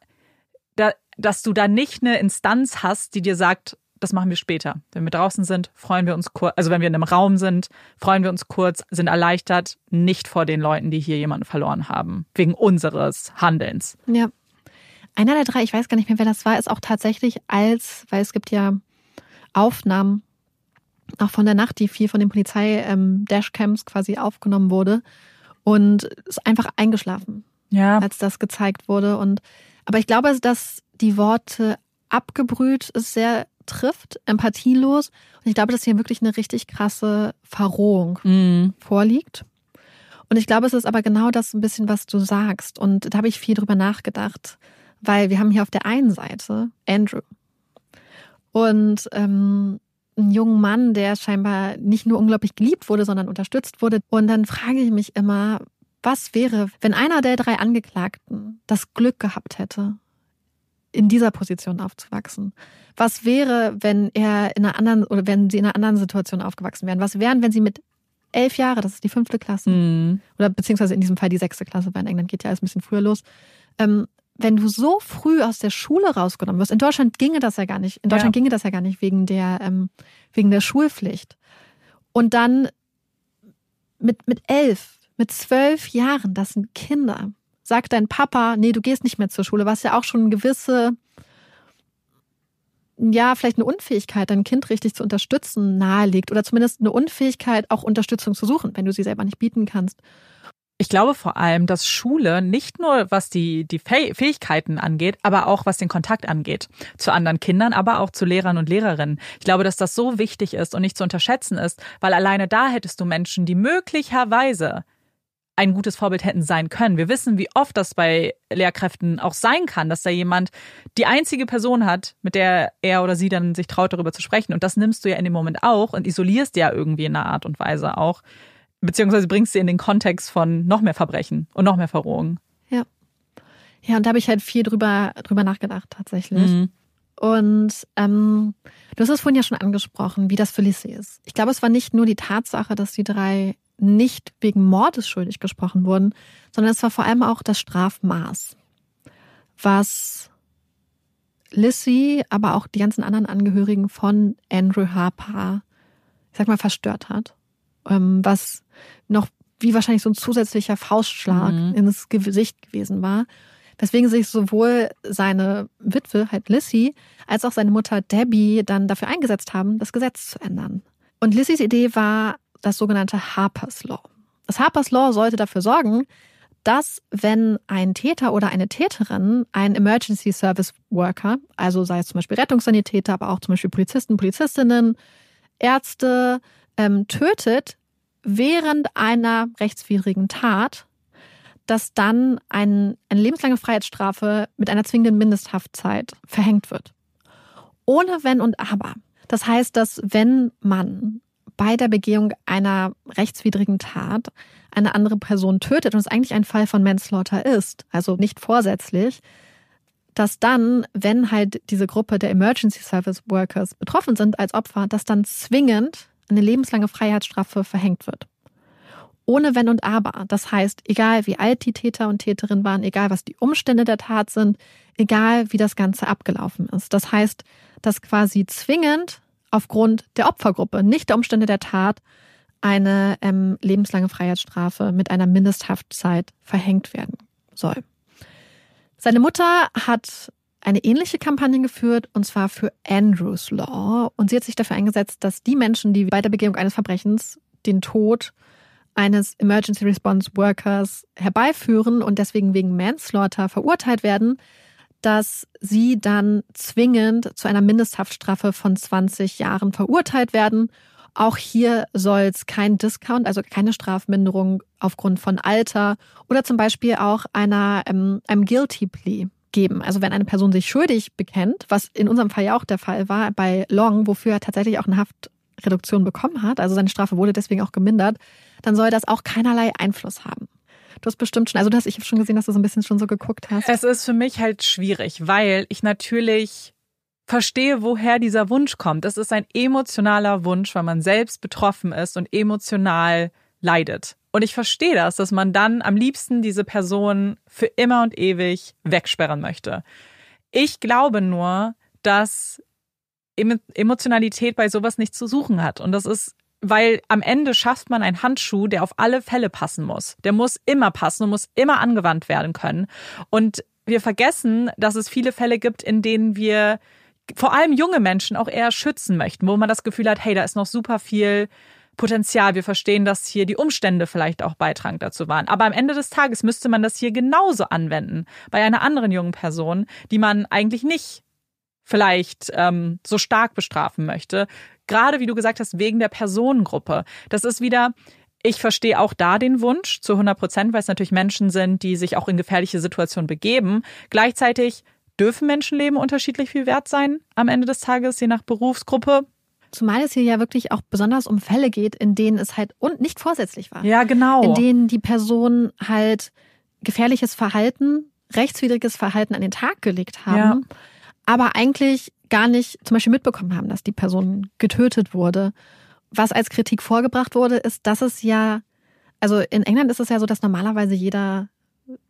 da, dass du da nicht eine Instanz hast, die dir sagt, das machen wir später. Wenn wir draußen sind, freuen wir uns kurz, also wenn wir in einem Raum sind, freuen wir uns kurz, sind erleichtert, nicht vor den Leuten, die hier jemanden verloren haben, wegen unseres Handelns. Ja. Einer der drei, ich weiß gar nicht mehr, wer das war, ist auch tatsächlich als, weil es gibt ja Aufnahmen, auch von der Nacht, die viel von den Polizei-Dashcams ähm, quasi aufgenommen wurde und ist einfach eingeschlafen, ja. als das gezeigt wurde. Und aber ich glaube, dass die Worte abgebrüht ist sehr trifft, empathielos. Und ich glaube, dass hier wirklich eine richtig krasse Verrohung mm. vorliegt. Und ich glaube, es ist aber genau das ein bisschen, was du sagst. Und da habe ich viel drüber nachgedacht, weil wir haben hier auf der einen Seite Andrew und ähm, einen jungen Mann, der scheinbar nicht nur unglaublich geliebt wurde, sondern unterstützt wurde. Und dann frage ich mich immer, was wäre, wenn einer der drei Angeklagten das Glück gehabt hätte, in dieser Position aufzuwachsen? Was wäre, wenn er in einer anderen oder wenn sie in einer anderen Situation aufgewachsen wären? Was wären, wenn sie mit elf Jahre, das ist die fünfte Klasse, mhm. oder beziehungsweise in diesem Fall die sechste Klasse, weil in England geht ja alles ein bisschen früher los. Ähm, wenn du so früh aus der Schule rausgenommen wirst, in Deutschland ginge das ja gar nicht, in Deutschland ja. ginge das ja gar nicht wegen der, ähm, wegen der Schulpflicht. Und dann mit, mit elf, mit zwölf Jahren, das sind Kinder, sagt dein Papa, nee, du gehst nicht mehr zur Schule, was ja auch schon eine gewisse, ja, vielleicht eine Unfähigkeit, dein Kind richtig zu unterstützen, nahelegt oder zumindest eine Unfähigkeit, auch Unterstützung zu suchen, wenn du sie selber nicht bieten kannst. Ich glaube vor allem, dass Schule nicht nur was die, die Fähigkeiten angeht, aber auch was den Kontakt angeht zu anderen Kindern, aber auch zu Lehrern und Lehrerinnen. Ich glaube, dass das so wichtig ist und nicht zu unterschätzen ist, weil alleine da hättest du Menschen, die möglicherweise ein gutes Vorbild hätten sein können. Wir wissen, wie oft das bei Lehrkräften auch sein kann, dass da jemand die einzige Person hat, mit der er oder sie dann sich traut, darüber zu sprechen. Und das nimmst du ja in dem Moment auch und isolierst ja irgendwie in einer Art und Weise auch. Beziehungsweise bringst sie in den Kontext von noch mehr Verbrechen und noch mehr Verrohungen. Ja. Ja, und da habe ich halt viel drüber, drüber nachgedacht, tatsächlich. Mhm. Und ähm, du hast es vorhin ja schon angesprochen, wie das für Lissy ist. Ich glaube, es war nicht nur die Tatsache, dass die drei nicht wegen Mordes schuldig gesprochen wurden, sondern es war vor allem auch das Strafmaß, was Lissy, aber auch die ganzen anderen Angehörigen von Andrew Harper, ich sag mal, verstört hat. Ähm, was noch wie wahrscheinlich so ein zusätzlicher Faustschlag mhm. ins Gesicht gewesen war. Weswegen sich sowohl seine Witwe, halt Lissy, als auch seine Mutter Debbie dann dafür eingesetzt haben, das Gesetz zu ändern. Und Lissys Idee war, das sogenannte Harper's Law. Das Harper's Law sollte dafür sorgen, dass wenn ein Täter oder eine Täterin einen Emergency Service Worker, also sei es zum Beispiel Rettungssanitäter, aber auch zum Beispiel Polizisten, Polizistinnen, Ärzte, ähm, tötet während einer rechtswidrigen Tat, dass dann ein, eine lebenslange Freiheitsstrafe mit einer zwingenden Mindesthaftzeit verhängt wird. Ohne Wenn und Aber. Das heißt, dass wenn man bei der Begehung einer rechtswidrigen Tat eine andere Person tötet und es eigentlich ein Fall von Manslaughter ist, also nicht vorsätzlich, dass dann, wenn halt diese Gruppe der Emergency Service Workers betroffen sind als Opfer, dass dann zwingend eine lebenslange Freiheitsstrafe verhängt wird. Ohne Wenn und Aber. Das heißt, egal wie alt die Täter und Täterinnen waren, egal was die Umstände der Tat sind, egal wie das Ganze abgelaufen ist. Das heißt, dass quasi zwingend aufgrund der Opfergruppe, nicht der Umstände der Tat, eine ähm, lebenslange Freiheitsstrafe mit einer Mindesthaftzeit verhängt werden soll. Seine Mutter hat eine ähnliche Kampagne geführt, und zwar für Andrews Law. Und sie hat sich dafür eingesetzt, dass die Menschen, die bei der Begehung eines Verbrechens den Tod eines Emergency Response Workers herbeiführen und deswegen wegen Manslaughter verurteilt werden, dass sie dann zwingend zu einer Mindesthaftstrafe von 20 Jahren verurteilt werden. Auch hier soll es kein Discount, also keine Strafminderung aufgrund von Alter oder zum Beispiel auch einer, ähm, einem Guilty Plea geben. Also wenn eine Person sich schuldig bekennt, was in unserem Fall ja auch der Fall war bei Long, wofür er tatsächlich auch eine Haftreduktion bekommen hat, also seine Strafe wurde deswegen auch gemindert, dann soll das auch keinerlei Einfluss haben. Du hast bestimmt schon, also du hast, ich habe schon gesehen, dass du so ein bisschen schon so geguckt hast. Es ist für mich halt schwierig, weil ich natürlich verstehe, woher dieser Wunsch kommt. Es ist ein emotionaler Wunsch, weil man selbst betroffen ist und emotional leidet. Und ich verstehe das, dass man dann am liebsten diese Person für immer und ewig wegsperren möchte. Ich glaube nur, dass Emotionalität bei sowas nichts zu suchen hat. Und das ist weil am Ende schafft man einen Handschuh, der auf alle Fälle passen muss. Der muss immer passen und muss immer angewandt werden können. Und wir vergessen, dass es viele Fälle gibt, in denen wir vor allem junge Menschen auch eher schützen möchten, wo man das Gefühl hat, hey, da ist noch super viel Potenzial. Wir verstehen, dass hier die Umstände vielleicht auch Beitrag dazu waren. Aber am Ende des Tages müsste man das hier genauso anwenden bei einer anderen jungen Person, die man eigentlich nicht vielleicht ähm, so stark bestrafen möchte, Gerade wie du gesagt hast, wegen der Personengruppe. Das ist wieder, ich verstehe auch da den Wunsch zu 100 Prozent, weil es natürlich Menschen sind, die sich auch in gefährliche Situationen begeben. Gleichzeitig dürfen Menschenleben unterschiedlich viel wert sein am Ende des Tages, je nach Berufsgruppe. Zumal es hier ja wirklich auch besonders um Fälle geht, in denen es halt und nicht vorsätzlich war. Ja, genau. In denen die Person halt gefährliches Verhalten, rechtswidriges Verhalten an den Tag gelegt haben, ja. Aber eigentlich gar nicht zum Beispiel mitbekommen haben, dass die Person getötet wurde. Was als Kritik vorgebracht wurde, ist, dass es ja, also in England ist es ja so, dass normalerweise jeder,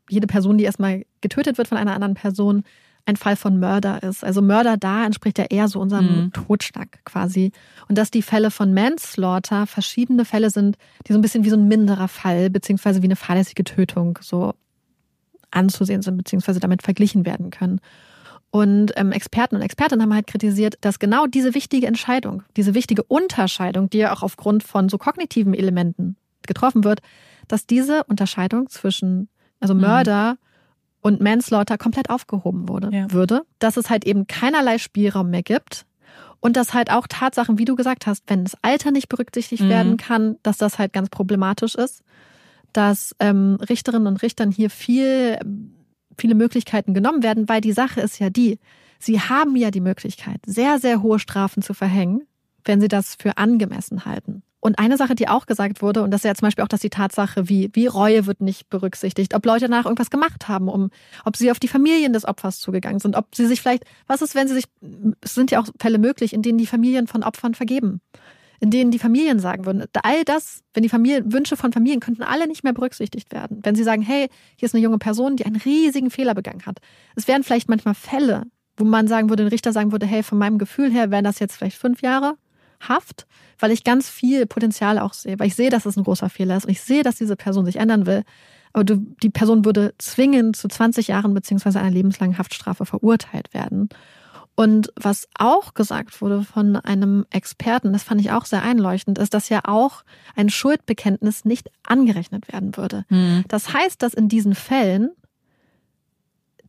jede Person, die erstmal getötet wird von einer anderen Person, ein Fall von Mörder ist. Also Mörder da entspricht ja eher so unserem mhm. Totschlag quasi. Und dass die Fälle von Manslaughter verschiedene Fälle sind, die so ein bisschen wie so ein minderer Fall, beziehungsweise wie eine fahrlässige Tötung so anzusehen sind, beziehungsweise damit verglichen werden können. Und ähm, Experten und Expertinnen haben halt kritisiert, dass genau diese wichtige Entscheidung, diese wichtige Unterscheidung, die ja auch aufgrund von so kognitiven Elementen getroffen wird, dass diese Unterscheidung zwischen also mhm. Mörder mhm. und Manslaughter komplett aufgehoben wurde, ja. würde, dass es halt eben keinerlei Spielraum mehr gibt und dass halt auch Tatsachen, wie du gesagt hast, wenn das Alter nicht berücksichtigt mhm. werden kann, dass das halt ganz problematisch ist, dass ähm, Richterinnen und Richtern hier viel viele Möglichkeiten genommen werden, weil die Sache ist ja die, sie haben ja die Möglichkeit, sehr, sehr hohe Strafen zu verhängen, wenn sie das für angemessen halten. Und eine Sache, die auch gesagt wurde, und das ist ja zum Beispiel auch, dass die Tatsache, wie, wie Reue wird nicht berücksichtigt, ob Leute danach irgendwas gemacht haben, um, ob sie auf die Familien des Opfers zugegangen sind, ob sie sich vielleicht, was ist, wenn sie sich, es sind ja auch Fälle möglich, in denen die Familien von Opfern vergeben in denen die Familien sagen würden, all das, wenn die Familie, Wünsche von Familien könnten alle nicht mehr berücksichtigt werden. Wenn sie sagen, hey, hier ist eine junge Person, die einen riesigen Fehler begangen hat. Es wären vielleicht manchmal Fälle, wo man sagen würde, ein Richter sagen würde, hey, von meinem Gefühl her wären das jetzt vielleicht fünf Jahre Haft, weil ich ganz viel Potenzial auch sehe, weil ich sehe, dass es ein großer Fehler ist und ich sehe, dass diese Person sich ändern will. Aber du, die Person würde zwingend zu 20 Jahren beziehungsweise einer lebenslangen Haftstrafe verurteilt werden. Und was auch gesagt wurde von einem Experten, das fand ich auch sehr einleuchtend, ist, dass ja auch ein Schuldbekenntnis nicht angerechnet werden würde. Mhm. Das heißt, dass in diesen Fällen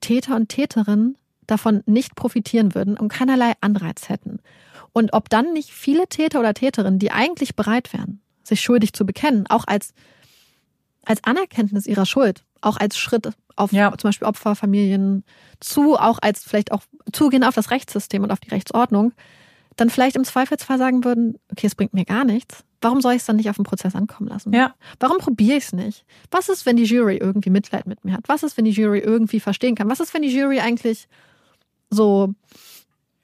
Täter und Täterinnen davon nicht profitieren würden und keinerlei Anreiz hätten. Und ob dann nicht viele Täter oder Täterinnen, die eigentlich bereit wären, sich schuldig zu bekennen, auch als, als Anerkenntnis ihrer Schuld, auch als Schritt auf ja. zum Beispiel Opferfamilien zu, auch als vielleicht auch zugehen auf das Rechtssystem und auf die Rechtsordnung, dann vielleicht im Zweifelsfall sagen würden, okay, es bringt mir gar nichts. Warum soll ich es dann nicht auf den Prozess ankommen lassen? Ja. Warum probiere ich es nicht? Was ist, wenn die Jury irgendwie Mitleid mit mir hat? Was ist, wenn die Jury irgendwie verstehen kann? Was ist, wenn die Jury eigentlich so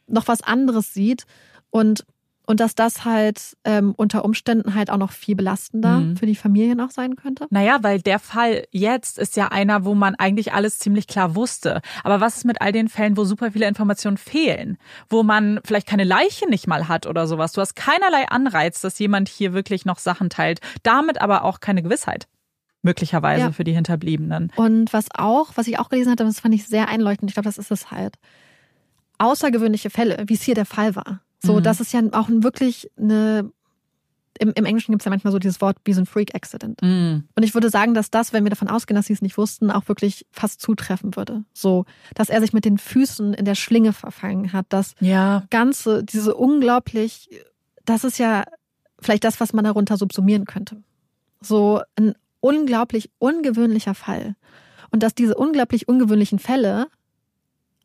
noch was anderes sieht und und dass das halt ähm, unter Umständen halt auch noch viel belastender mhm. für die Familien auch sein könnte? Naja, weil der Fall jetzt ist ja einer, wo man eigentlich alles ziemlich klar wusste. Aber was ist mit all den Fällen, wo super viele Informationen fehlen? Wo man vielleicht keine Leiche nicht mal hat oder sowas? Du hast keinerlei Anreiz, dass jemand hier wirklich noch Sachen teilt. Damit aber auch keine Gewissheit möglicherweise ja. für die Hinterbliebenen. Und was auch, was ich auch gelesen hatte, das fand ich sehr einleuchtend, ich glaube, das ist es halt, außergewöhnliche Fälle, wie es hier der Fall war. So, mhm. das ist ja auch wirklich eine im, im Englischen gibt es ja manchmal so dieses Wort wie so ein Freak Accident. Mm. Und ich würde sagen, dass das, wenn wir davon ausgehen, dass sie es nicht wussten, auch wirklich fast zutreffen würde. So, dass er sich mit den Füßen in der Schlinge verfangen hat. Das ja. Ganze, diese unglaublich, das ist ja vielleicht das, was man darunter subsumieren könnte. So ein unglaublich ungewöhnlicher Fall. Und dass diese unglaublich ungewöhnlichen Fälle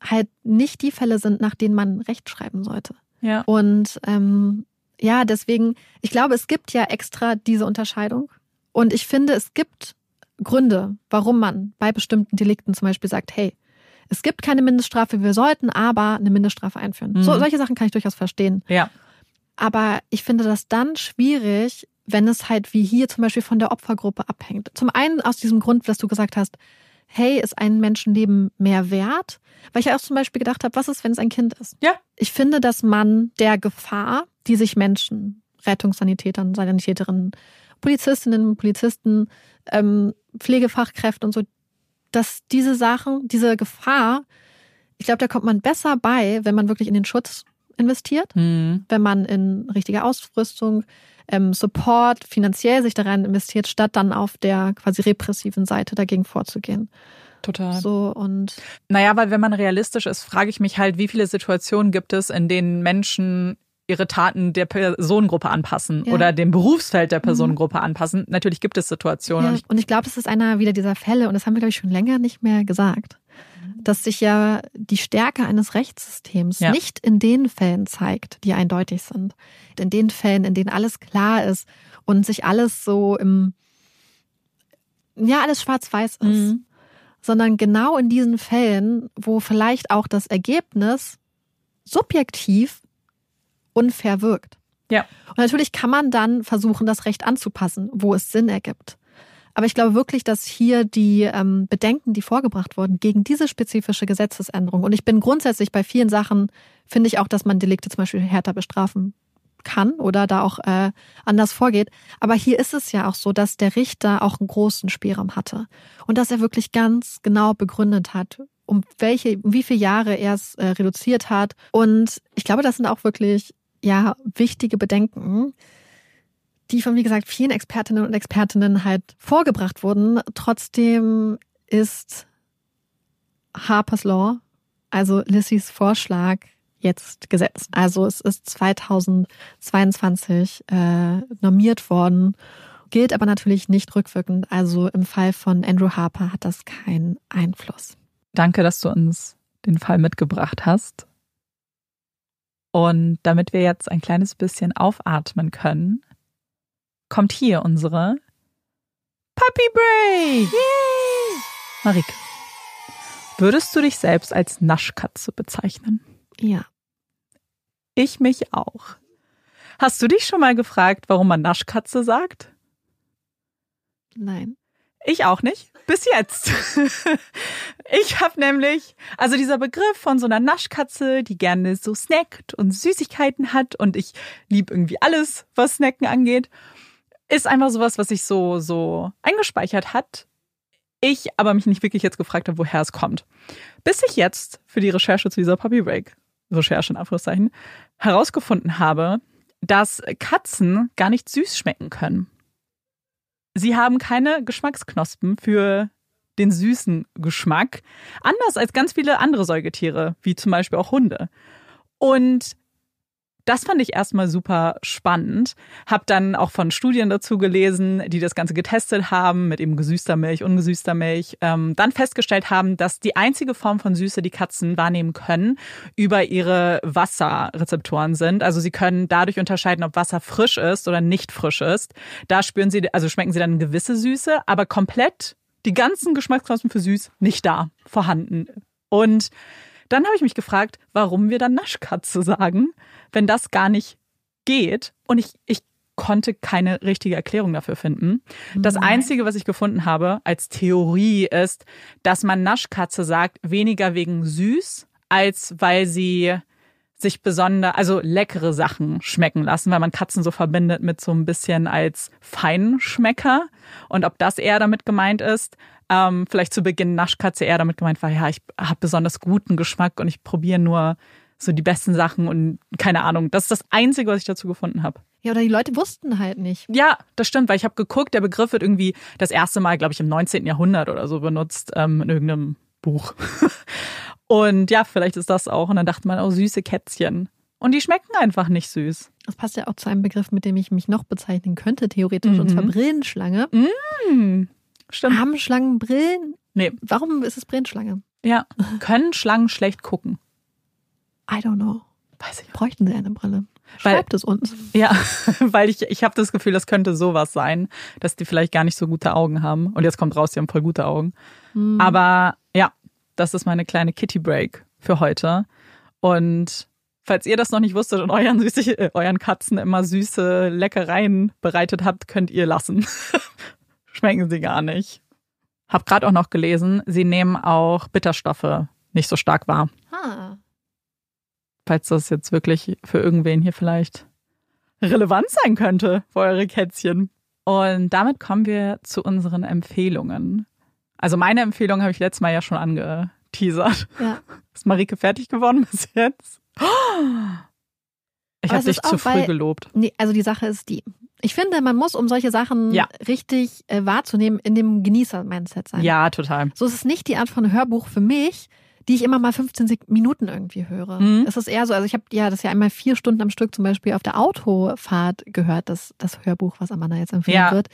halt nicht die Fälle sind, nach denen man Recht schreiben sollte. Ja. Und ähm, ja, deswegen, ich glaube, es gibt ja extra diese Unterscheidung. Und ich finde, es gibt Gründe, warum man bei bestimmten Delikten zum Beispiel sagt, hey, es gibt keine Mindeststrafe, wir sollten aber eine Mindeststrafe einführen. Mhm. So, solche Sachen kann ich durchaus verstehen. Ja. Aber ich finde das dann schwierig, wenn es halt wie hier zum Beispiel von der Opfergruppe abhängt. Zum einen aus diesem Grund, dass du gesagt hast, hey, ist ein Menschenleben mehr wert? Weil ich ja auch zum Beispiel gedacht habe, was ist, wenn es ein Kind ist? Ja. Ich finde, dass man der Gefahr, die sich Menschen, Rettungssanitätern, Sanitäterinnen, Polizistinnen, Polizisten, ähm, Pflegefachkräfte und so, dass diese Sachen, diese Gefahr, ich glaube, da kommt man besser bei, wenn man wirklich in den Schutz investiert, mhm. wenn man in richtige Ausrüstung, ähm, Support, finanziell sich daran investiert, statt dann auf der quasi repressiven Seite dagegen vorzugehen. Total. So und. Naja, weil wenn man realistisch ist, frage ich mich halt, wie viele Situationen gibt es, in denen Menschen ihre Taten der Personengruppe anpassen ja. oder dem Berufsfeld der mhm. Personengruppe mhm. anpassen. Natürlich gibt es Situationen. Ja. Und ich, ich glaube, das ist einer wieder dieser Fälle, und das haben wir, glaube ich, schon länger nicht mehr gesagt. Dass sich ja die Stärke eines Rechtssystems ja. nicht in den Fällen zeigt, die eindeutig sind. In den Fällen, in denen alles klar ist und sich alles so im, ja, alles schwarz-weiß ist. Mhm. Sondern genau in diesen Fällen, wo vielleicht auch das Ergebnis subjektiv unfair wirkt. Ja. Und natürlich kann man dann versuchen, das Recht anzupassen, wo es Sinn ergibt. Aber ich glaube wirklich, dass hier die ähm, Bedenken, die vorgebracht wurden, gegen diese spezifische Gesetzesänderung, und ich bin grundsätzlich bei vielen Sachen, finde ich auch, dass man Delikte zum Beispiel härter bestrafen kann oder da auch äh, anders vorgeht. Aber hier ist es ja auch so, dass der Richter auch einen großen Spielraum hatte und dass er wirklich ganz genau begründet hat, um welche, um wie viele Jahre er es äh, reduziert hat. Und ich glaube, das sind auch wirklich ja wichtige Bedenken, die von, wie gesagt, vielen Expertinnen und Expertinnen halt vorgebracht wurden. Trotzdem ist Harper's Law, also Lissys Vorschlag, jetzt gesetzt. Also es ist 2022 äh, normiert worden, gilt aber natürlich nicht rückwirkend. Also im Fall von Andrew Harper hat das keinen Einfluss. Danke, dass du uns den Fall mitgebracht hast. Und damit wir jetzt ein kleines bisschen aufatmen können, kommt hier unsere Puppy Break. Yay! Marike, würdest du dich selbst als Naschkatze bezeichnen? Ja. Ich mich auch. Hast du dich schon mal gefragt, warum man Naschkatze sagt? Nein. Ich auch nicht. Bis jetzt. Ich habe nämlich, also dieser Begriff von so einer Naschkatze, die gerne so snackt und Süßigkeiten hat und ich liebe irgendwie alles, was Snacken angeht, ist einfach sowas, was sich so, so eingespeichert hat. Ich aber mich nicht wirklich jetzt gefragt habe, woher es kommt. Bis ich jetzt für die Recherche zu dieser Puppy Break, Recherche in Anführungszeichen, herausgefunden habe, dass Katzen gar nicht süß schmecken können. Sie haben keine Geschmacksknospen für den süßen Geschmack, anders als ganz viele andere Säugetiere, wie zum Beispiel auch Hunde. Und das fand ich erstmal super spannend. Hab dann auch von Studien dazu gelesen, die das Ganze getestet haben mit eben gesüßter Milch, ungesüßter Milch. Ähm, dann festgestellt haben, dass die einzige Form von Süße, die Katzen wahrnehmen können, über ihre Wasserrezeptoren sind. Also sie können dadurch unterscheiden, ob Wasser frisch ist oder nicht frisch ist. Da spüren sie, also schmecken sie dann gewisse Süße, aber komplett die ganzen Geschmacksknospen für süß nicht da, vorhanden. Und dann habe ich mich gefragt, warum wir dann Naschkatze sagen, wenn das gar nicht geht. Und ich, ich konnte keine richtige Erklärung dafür finden. Das Einzige, was ich gefunden habe als Theorie ist, dass man Naschkatze sagt, weniger wegen süß, als weil sie sich besonders, also leckere Sachen schmecken lassen, weil man Katzen so verbindet mit so ein bisschen als Feinschmecker. Und ob das eher damit gemeint ist, ähm, vielleicht zu Beginn Naschkatze eher damit gemeint war, ja, ich habe besonders guten Geschmack und ich probiere nur so die besten Sachen und keine Ahnung. Das ist das Einzige, was ich dazu gefunden habe. Ja, oder die Leute wussten halt nicht. Ja, das stimmt, weil ich habe geguckt, der Begriff wird irgendwie das erste Mal, glaube ich, im 19. Jahrhundert oder so benutzt ähm, in irgendeinem Buch. und ja, vielleicht ist das auch. Und dann dachte man, oh, süße Kätzchen. Und die schmecken einfach nicht süß. Das passt ja auch zu einem Begriff, mit dem ich mich noch bezeichnen könnte, theoretisch, Mhm. und zwar Brillenschlange. Mm, stimmt. Haben Schlangen Brillen? Nee. Warum ist es Brillenschlange? Ja. Können Schlangen schlecht gucken? I don't know. Weiß ich. Bräuchten sie eine Brille? Weil- Schreibt es uns. Ja, weil ich, ich habe das Gefühl, das könnte sowas sein, dass die vielleicht gar nicht so gute Augen haben. Und jetzt kommt raus, die haben voll gute Augen. Hm. Aber ja, das ist meine kleine Kitty Break für heute. Und falls ihr das noch nicht wusstet und euren, süße, äh, euren Katzen immer süße Leckereien bereitet habt, könnt ihr lassen. Schmecken sie gar nicht. Hab gerade auch noch gelesen, sie nehmen auch Bitterstoffe nicht so stark wahr. Ah. Falls das jetzt wirklich für irgendwen hier vielleicht relevant sein könnte für eure Kätzchen. Und damit kommen wir zu unseren Empfehlungen. Also meine Empfehlung habe ich letztes Mal ja schon angeteasert. Ja. Ist Marike fertig geworden bis jetzt? Ich habe dich zu früh gelobt. Nee, also die Sache ist die. Ich finde, man muss, um solche Sachen Ja. richtig äh, wahrzunehmen, in dem Genießer-Mindset sein. Ja, total. So ist es nicht die Art von Hörbuch für mich, die ich immer mal 15 Sek Minuten irgendwie höre. Mhm. Es ist eher so, also ich habe ja das ja einmal vier Stunden am Stück zum Beispiel auf der Autofahrt gehört, das, das Hörbuch, was Amanda jetzt empfehlen Ja. wird.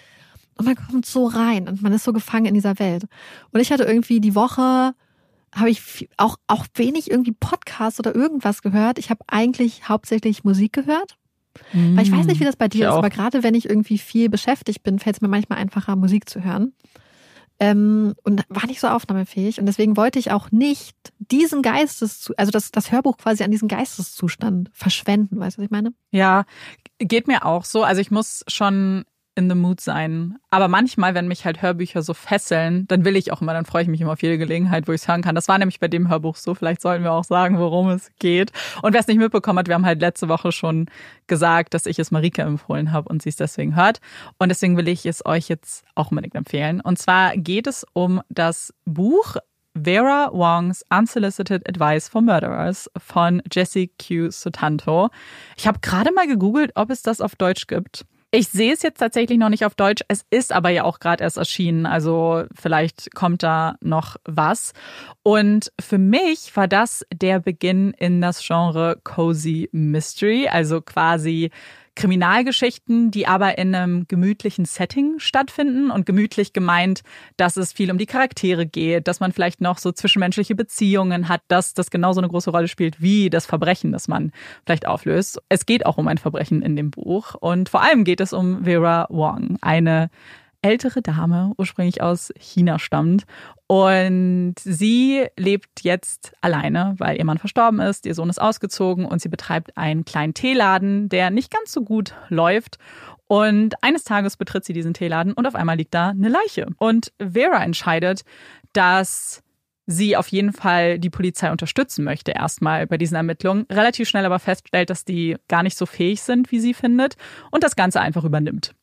Und man kommt so rein und man ist so gefangen in dieser Welt. Und ich hatte irgendwie die Woche, habe ich auch, auch wenig irgendwie Podcasts oder irgendwas gehört. Ich habe eigentlich hauptsächlich Musik gehört. Weil ich weiß nicht, wie das bei Ich dir ist, auch. aber gerade wenn ich irgendwie viel beschäftigt bin, fällt es mir manchmal einfacher, Musik zu hören. Ähm, und war nicht so aufnahmefähig. Und deswegen wollte ich auch nicht diesen Geistes, also das, das Hörbuch quasi an diesen Geisteszustand verschwenden. Weißt du, was ich meine? Ja, geht mir auch so. Also ich muss schon in the mood sein. Aber manchmal, wenn mich halt Hörbücher so fesseln, dann will ich auch immer, dann freue ich mich immer auf jede Gelegenheit, wo ich es hören kann. Das war nämlich bei dem Hörbuch so. Vielleicht sollten wir auch sagen, worum es geht. Und wer es nicht mitbekommen hat, wir haben halt letzte Woche schon gesagt, dass ich es Marike empfohlen habe und sie es deswegen hört. Und deswegen will ich es euch jetzt auch unbedingt empfehlen. Und zwar geht es um das Buch Vera Wongs Unsolicited Advice for Murderers von Jesse Q. Sutanto. Ich habe gerade mal gegoogelt, ob es das auf Deutsch gibt. Ich sehe es jetzt tatsächlich noch nicht auf Deutsch. Es ist aber ja auch gerade erst erschienen. Also vielleicht kommt da noch was. Und für mich war das der Beginn in das Genre Cozy Mystery. Also quasi Kriminalgeschichten, die aber in einem gemütlichen Setting stattfinden und gemütlich gemeint, dass es viel um die Charaktere geht, dass man vielleicht noch so zwischenmenschliche Beziehungen hat, dass das genauso eine große Rolle spielt wie das Verbrechen, das man vielleicht auflöst. Es geht auch um ein Verbrechen in dem Buch und vor allem geht es um Vera Wong, eine ältere Dame, ursprünglich aus China stammt. Und sie lebt jetzt alleine, weil ihr Mann verstorben ist, ihr Sohn ist ausgezogen und sie betreibt einen kleinen Teeladen, der nicht ganz so gut läuft. Und eines Tages betritt sie diesen Teeladen und auf einmal liegt da eine Leiche. Und Vera entscheidet, dass sie auf jeden Fall die Polizei unterstützen möchte, erstmal bei diesen Ermittlungen, relativ schnell aber feststellt, dass die gar nicht so fähig sind, wie sie findet, und das Ganze einfach übernimmt.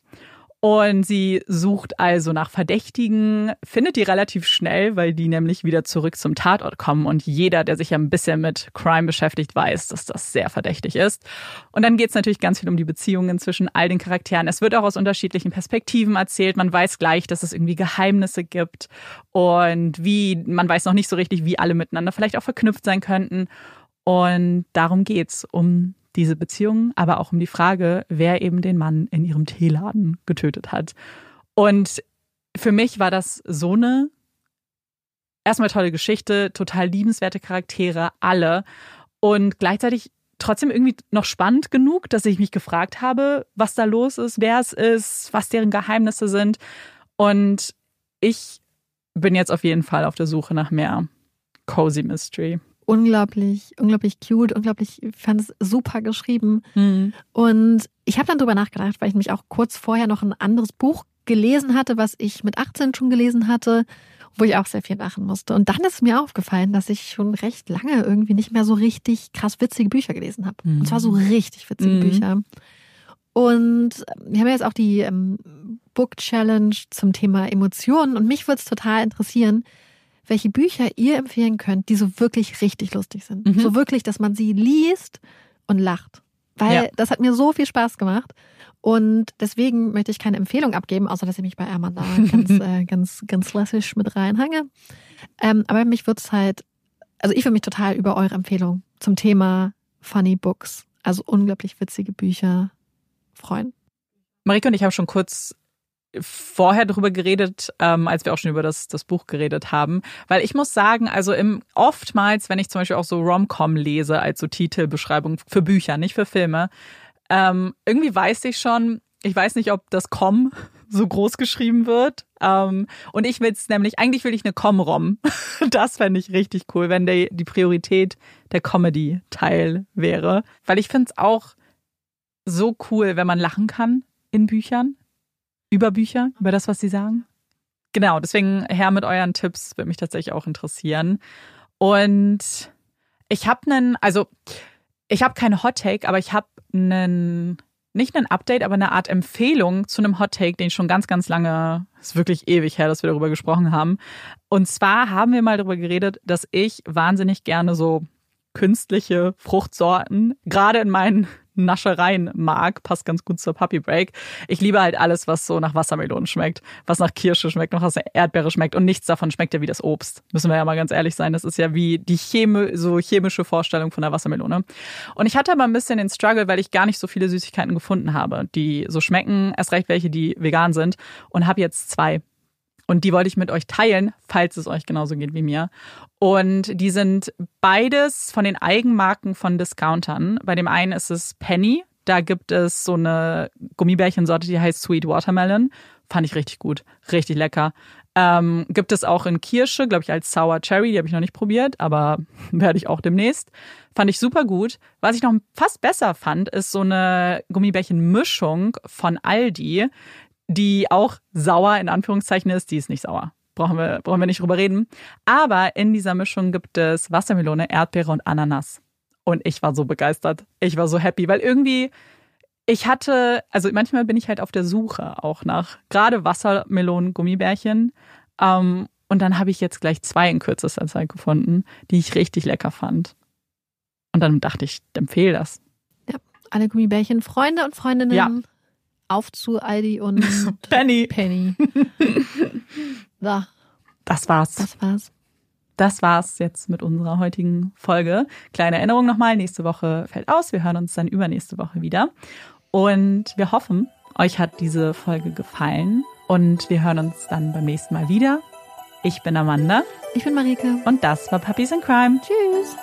Und sie sucht also nach Verdächtigen, findet die relativ schnell, weil die nämlich wieder zurück zum Tatort kommen. Und jeder, der sich ja ein bisschen mit Crime beschäftigt, weiß, dass das sehr verdächtig ist. Und dann geht es natürlich ganz viel um die Beziehungen zwischen all den Charakteren. Es wird auch aus unterschiedlichen Perspektiven erzählt. Man weiß gleich, dass es irgendwie Geheimnisse gibt und wie, man weiß noch nicht so richtig, wie alle miteinander vielleicht auch verknüpft sein könnten. Und darum geht's, um diese Beziehung, aber auch um die Frage, wer eben den Mann in ihrem Teeladen getötet hat. Und für mich war das so eine erstmal tolle Geschichte, total liebenswerte Charaktere, alle. Und gleichzeitig trotzdem irgendwie noch spannend genug, dass ich mich gefragt habe, was da los ist, wer es ist, was deren Geheimnisse sind. Und ich bin jetzt auf jeden Fall auf der Suche nach mehr Cozy Mystery. Unglaublich, unglaublich cute, unglaublich, ich fand es super geschrieben. Mhm. Und ich habe dann drüber nachgedacht, weil ich mich auch kurz vorher noch ein anderes Buch gelesen hatte, was ich mit 18 schon gelesen hatte, wo ich auch sehr viel lachen musste. Und dann ist mir aufgefallen, dass ich schon recht lange irgendwie nicht mehr so richtig krass witzige Bücher gelesen habe. Mhm. Und zwar so richtig witzige Mhm. Bücher. Und wir haben jetzt auch die ähm, Book Challenge zum Thema Emotionen. Und mich würde es total interessieren, welche Bücher ihr empfehlen könnt, die so wirklich richtig lustig sind. Mhm. So wirklich, dass man sie liest und lacht. Weil Ja. das hat mir so viel Spaß gemacht. Und deswegen möchte ich keine Empfehlung abgeben, außer dass ich mich bei Amanda ganz, äh, ganz, ganz klassisch mit reinhange. Ähm, aber mich würde es halt, also ich würde mich total über eure Empfehlung zum Thema Funny Books, also unglaublich witzige Bücher, freuen. Marike und ich haben schon kurz vorher drüber geredet, ähm, als wir auch schon über das, das Buch geredet haben. Weil ich muss sagen, also im, oftmals, wenn ich zum Beispiel auch so Rom-Com lese als so Titelbeschreibung für Bücher, nicht für Filme, ähm, irgendwie weiß ich schon, ich weiß nicht, ob das Com so groß geschrieben wird. Ähm, und ich will es nämlich, eigentlich will ich eine Com-Rom. Das fände ich richtig cool, wenn der, die Priorität der Comedy-Teil wäre. Weil ich finde es auch so cool, wenn man lachen kann in Büchern über Bücher, über das, was sie sagen. Genau, deswegen her mit euren Tipps, würde mich tatsächlich auch interessieren. Und ich habe einen, also ich habe keine Hot Take, aber ich habe einen, nicht einen Update, aber eine Art Empfehlung zu einem Hot Take, den ich schon ganz, ganz lange, ist wirklich ewig her, dass wir darüber gesprochen haben. Und zwar haben wir mal darüber geredet, dass ich wahnsinnig gerne so künstliche Fruchtsorten, gerade in meinen Naschereien mag, passt ganz gut zur Puppy Break. Ich liebe halt alles, was so nach Wassermelonen schmeckt, was nach Kirsche schmeckt, noch was nach Erdbeere schmeckt und nichts davon schmeckt ja wie das Obst. Müssen wir ja mal ganz ehrlich sein. Das ist ja wie die Chemi so chemische Vorstellung von der Wassermelone. Und ich hatte aber ein bisschen den Struggle, weil ich gar nicht so viele Süßigkeiten gefunden habe, die so schmecken, erst recht welche, die vegan sind und habe jetzt zwei. Und die wollte ich mit euch teilen, falls es euch genauso geht wie mir. Und die sind beides von den Eigenmarken von Discountern. Bei dem einen ist es Penny. Da gibt es so eine Gummibärchensorte, die heißt Sweet Watermelon. Fand ich richtig gut. Richtig lecker. Ähm, gibt es auch in Kirsche, glaube ich, als Sour Cherry. Die habe ich noch nicht probiert, aber werde ich auch demnächst. Fand ich super gut. Was ich noch fast besser fand, ist so eine Gummibärchenmischung von Aldi, die auch sauer in Anführungszeichen ist. Die ist nicht sauer. Brauchen wir, brauchen wir nicht drüber reden. Aber in dieser Mischung gibt es Wassermelone, Erdbeere und Ananas. Und ich war so begeistert. Ich war so happy, weil irgendwie ich hatte, also manchmal bin ich halt auf der Suche auch nach gerade Wassermelonen, Gummibärchen. Ähm, und dann habe ich jetzt gleich zwei in kürzester Zeit gefunden, die ich richtig lecker fand. Und dann dachte ich, empfehle das. Alle Gummibärchen, Freunde und Freundinnen, Ja. Auf zu Aldi und Penny. Penny. so, Das war's. das war's. Das war's jetzt mit unserer heutigen Folge. Kleine Erinnerung nochmal, nächste Woche fällt aus. Wir hören uns dann übernächste Woche wieder. Und wir hoffen, euch hat diese Folge gefallen. Und wir hören uns dann beim nächsten Mal wieder. Ich bin Amanda Ich bin Marike. und das war Puppies in Crime. Tschüss.